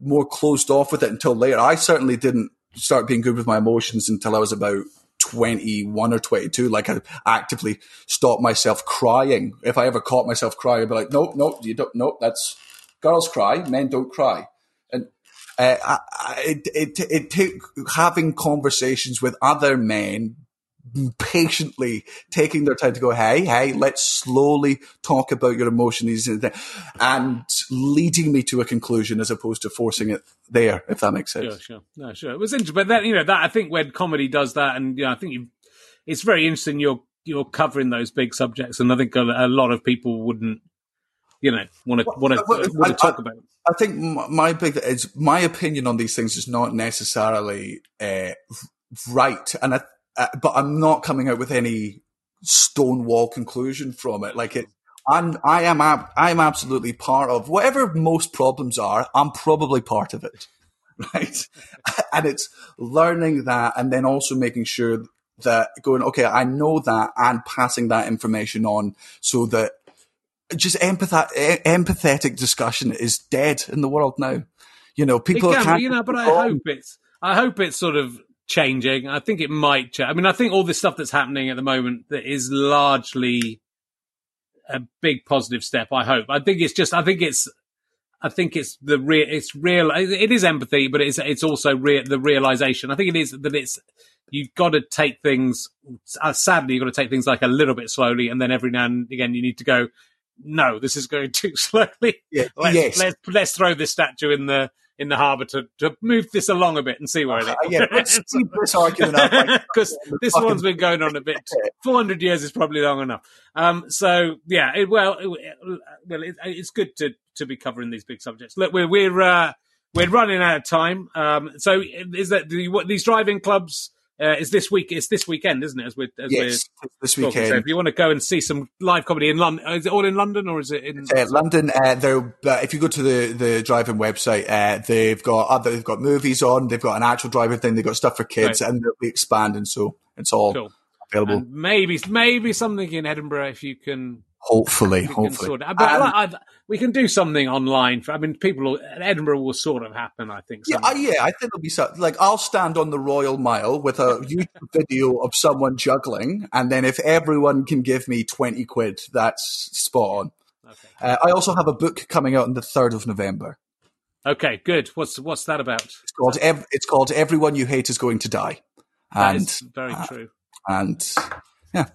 B: more closed off with it until later. I certainly didn't start being good with my emotions until I was about 21 or 22. Like I actively stopped myself crying. If I ever caught myself crying, I'd be like, nope, nope, you don't, nope, that's girls cry, men don't cry. And uh, I, I, it, it, it took having conversations with other men patiently taking their time to go, hey, hey, let's slowly talk about your emotions and leading me to a conclusion as opposed to forcing it there, if that makes sense.
A: Sure, sure. No, sure. It was interesting. But that, you know, that I think when comedy does that, and, you know, I think you it's very interesting you're, you're covering those big subjects. And I think a, a lot of people wouldn't, you know, want to, want to, want to talk about it.
B: I think my big is my opinion on these things is not necessarily uh, right, and I, uh, but I'm not coming out with any stonewall conclusion from it. Like it, I'm I am I'm absolutely part of whatever most problems are. I'm probably part of it, right? and it's learning that, and then also making sure that going okay, I know that, and passing that information on so that just empath- empathetic discussion is dead in the world now. You know, people
A: can. You know, but I hope it's. I hope it's sort of changing. I think it might. Ch- I mean, I think all this stuff that's happening at the moment that is largely a big positive step. I hope. I think it's just. I think it's. I think it's the real. It's real. It is empathy, but it's it's also real. The realization. I think it is that it's. You've got to take things. Uh, sadly, you've got to take things like a little bit slowly, and then every now and again you need to go no, this is going too slowly. Yeah. Let's, yes. let's, let's throw this statue in the in the harbour to, to move this along a bit and see where it is. Uh, yeah, let's this argument because this one's been going on a bit. Four hundred years is probably long enough. Um, so yeah, it, well, it, well, it, it's good to to be covering these big subjects. Look, we're we're uh, we're running out of time. Um, so is that the, what, these drive-in clubs? Uh, is this week? It's this weekend, isn't it? As we're, as
B: yes, we're this weekend.
A: So if you want to go and see some live comedy in London, is it all in London or is it in
B: uh, London? Uh, uh, if you go to the the drive-in website, uh, they've got other, they've got movies on. They've got an actual drive-in thing. They've got stuff for kids, right. and they'll be expanding. So it's all cool. available.
A: And maybe maybe something in Edinburgh if you can
B: Hopefully, hopefully.
A: But um, we can do something online. For, I mean, people, Edinburgh will sort of happen, I think.
B: Yeah, yeah, I think it'll be so. Like, I'll stand on the Royal Mile with a YouTube video of someone juggling, and then if everyone can give me 20 quid, that's spot on. Okay. Uh, I also have a book coming out on the 3rd of November.
A: Okay, good. What's what's that about?
B: It's called, Ev- it's called Everyone You Hate Is Going to Die.
A: That and, very uh, true.
B: And yeah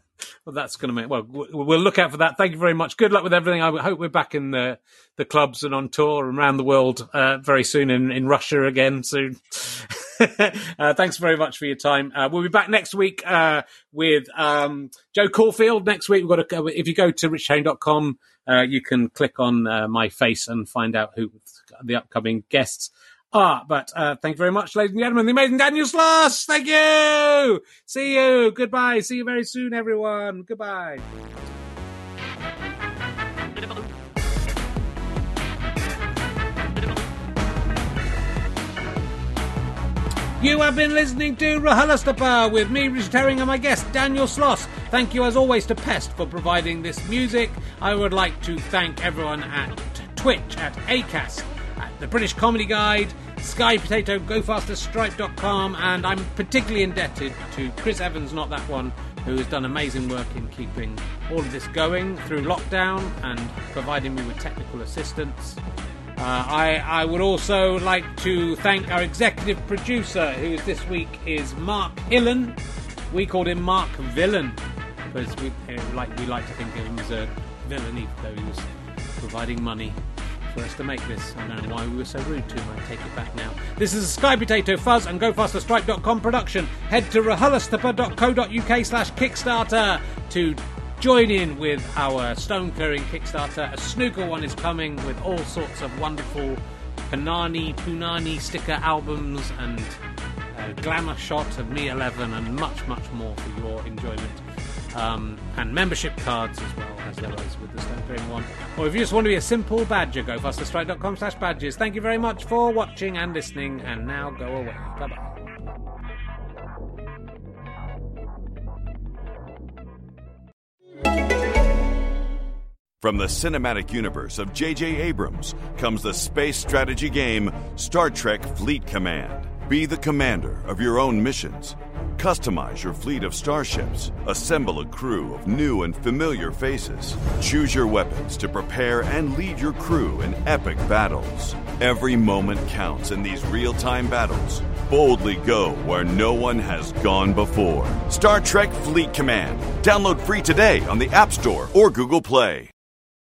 A: well, that's going to make well. We'll look out for that. Thank you very much. Good luck with everything. I hope we're back in the the clubs and on tour and around the world uh, very soon. In in Russia again soon. uh, thanks very much for your time. Uh, we'll be back next week uh, with um, Jo Caulfield. Next week, we've got if you go to richchain.com, uh, you can click on uh, my face and find out who the upcoming guests Ah, but uh, thank you very much, ladies and gentlemen. The amazing Daniel Sloss. Thank you. See you. Goodbye. See you very soon, everyone. Goodbye. You have been listening to RHLSTP with me, Richard Herring, and my guest, Daniel Sloss. Thank you, as always, to Pest for providing this music. I would like to thank everyone at Twitch, at ACAST, the British Comedy Guide, Sky Potato, GoFasterStripe.com, and I'm particularly indebted to Chris Evans, not that one, who has done amazing work in keeping all of this going through lockdown and providing me with technical assistance. Uh, I, I would also like to thank our executive producer, who this week is Mark Hillen. We called him Mark Villain because we like we like to think of him as a villain, even though he was providing money for us to make this. I don't know why we were so rude to him. I take it back now. This is a Sky Potato Fuzz and GoFasterStripe.com production. Head to rhlstp.co.uk slash Kickstarter to join in with our stone clearing Kickstarter. A snooker one is coming with all sorts of wonderful Panini, Punani sticker albums and a glamour shot of me 11 and much, much more for your enjoyment um, and membership cards as well as there was with the Stone Clearing one. Or if you just want to be a simple badger, go fasterstripe.com slash badges. Thank you very much for watching and listening, and now go away. Bye bye.
C: From the cinematic universe of J.J. Abrams comes the space strategy game Star Trek Fleet Command. Be the commander of your own missions Customize your fleet of starships. Assemble a crew of new and familiar faces. Choose your weapons to prepare and lead your crew in epic battles. Every moment counts in these real time battles. Boldly go where no one has gone before. Star Trek Fleet Command. Download free today on the App Store or Google Play.